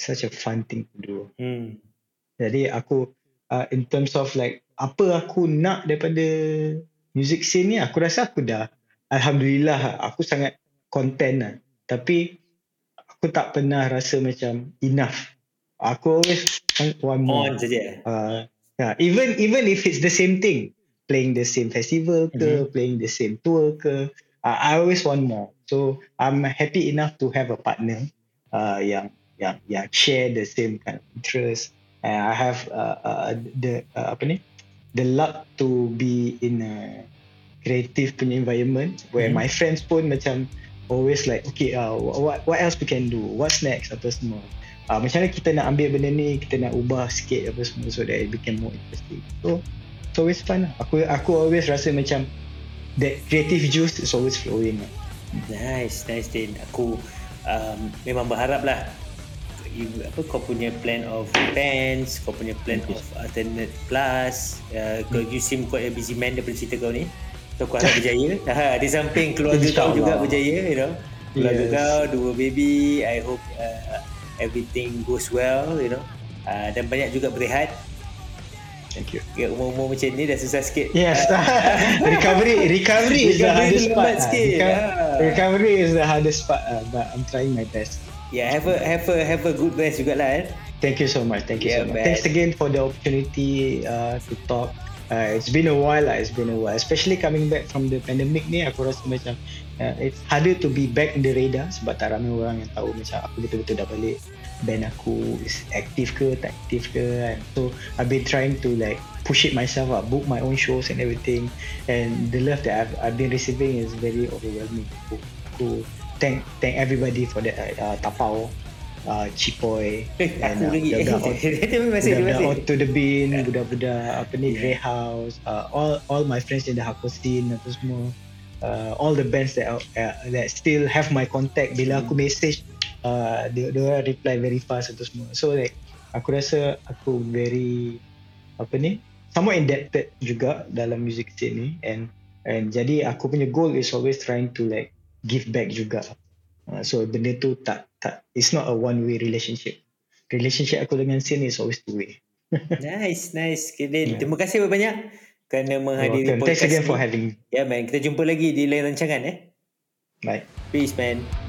such a fun thing to do. Hmm. Jadi aku uh, in terms of like apa aku nak daripada music scene ni aku rasa aku dah alhamdulillah aku sangat content lah. Tapi aku tak pernah rasa macam enough. Aku always want more. On saja. Uh, yeah, even even if it's the same thing, playing the same festival ke, mm-hmm. playing the same tour ke, uh, I always want more. So I'm happy enough to have a partner uh, yang yang yang share the same kind of interest and I have uh, uh, the uh, apa ni the luck to be in a creative punya environment where mm. my friends pun macam always like okay uh, what what else we can do what's next apa semua uh, macam mana kita nak ambil benda ni kita nak ubah sikit apa semua so that it became more interesting so it's always fun lah. aku aku always rasa macam that creative juice is always flowing lah. nice nice Din aku um, memang berharap lah you, apa kau punya plan of bands kau punya plan of alternate plus uh, hmm. you seem quite a busy man daripada cerita kau ni so aku harap berjaya ha, di samping keluarga kau juga berjaya you know keluarga yes. kau dua baby I hope uh, everything goes well you know uh, dan banyak juga berehat Thank you. Ya, umur-umur macam ni dah susah sikit. Yes. recovery, recovery is the hardest part. Sikit. Recovery is the hardest part. But I'm trying my best. Yeah, have a have a have a good rest juga lah. Eh? Thank you so much. Thank you yeah, so much. Thanks again for the opportunity uh, to talk. Uh, it's been a while lah. It's been a while. Especially coming back from the pandemic ni, aku rasa macam uh, it's harder to be back in the radar sebab tak ramai orang yang tahu macam aku betul-betul dah balik band aku is active ke tak active ke kan. So I've been trying to like push it myself up, book my own shows and everything. And the love that I've, I've been receiving is very overwhelming. Aku, aku thank thank everybody for that uh, tapau uh, Chipoy eh, and uh, budak-budak out to the bin yeah. budak-budak apa ni Grey House uh, all all my friends in the hardcore scene apa semua. Uh, all the bands that uh, that still have my contact. Bila aku hmm. message uh, dia dia reply very fast atau semua. So like aku rasa aku very apa ni somewhat indebted juga dalam music scene ni. And and jadi aku punya goal is always trying to like give back juga. Uh, so benda tu tak tak it's not a one way relationship. Relationship aku dengan Sin is always two way. nice, nice. Okay, yeah. Terima kasih banyak. kerana menghadiri podcast Thanks again for having me. Ya yeah, man, kita jumpa lagi di lain rancangan eh. Bye. Peace man.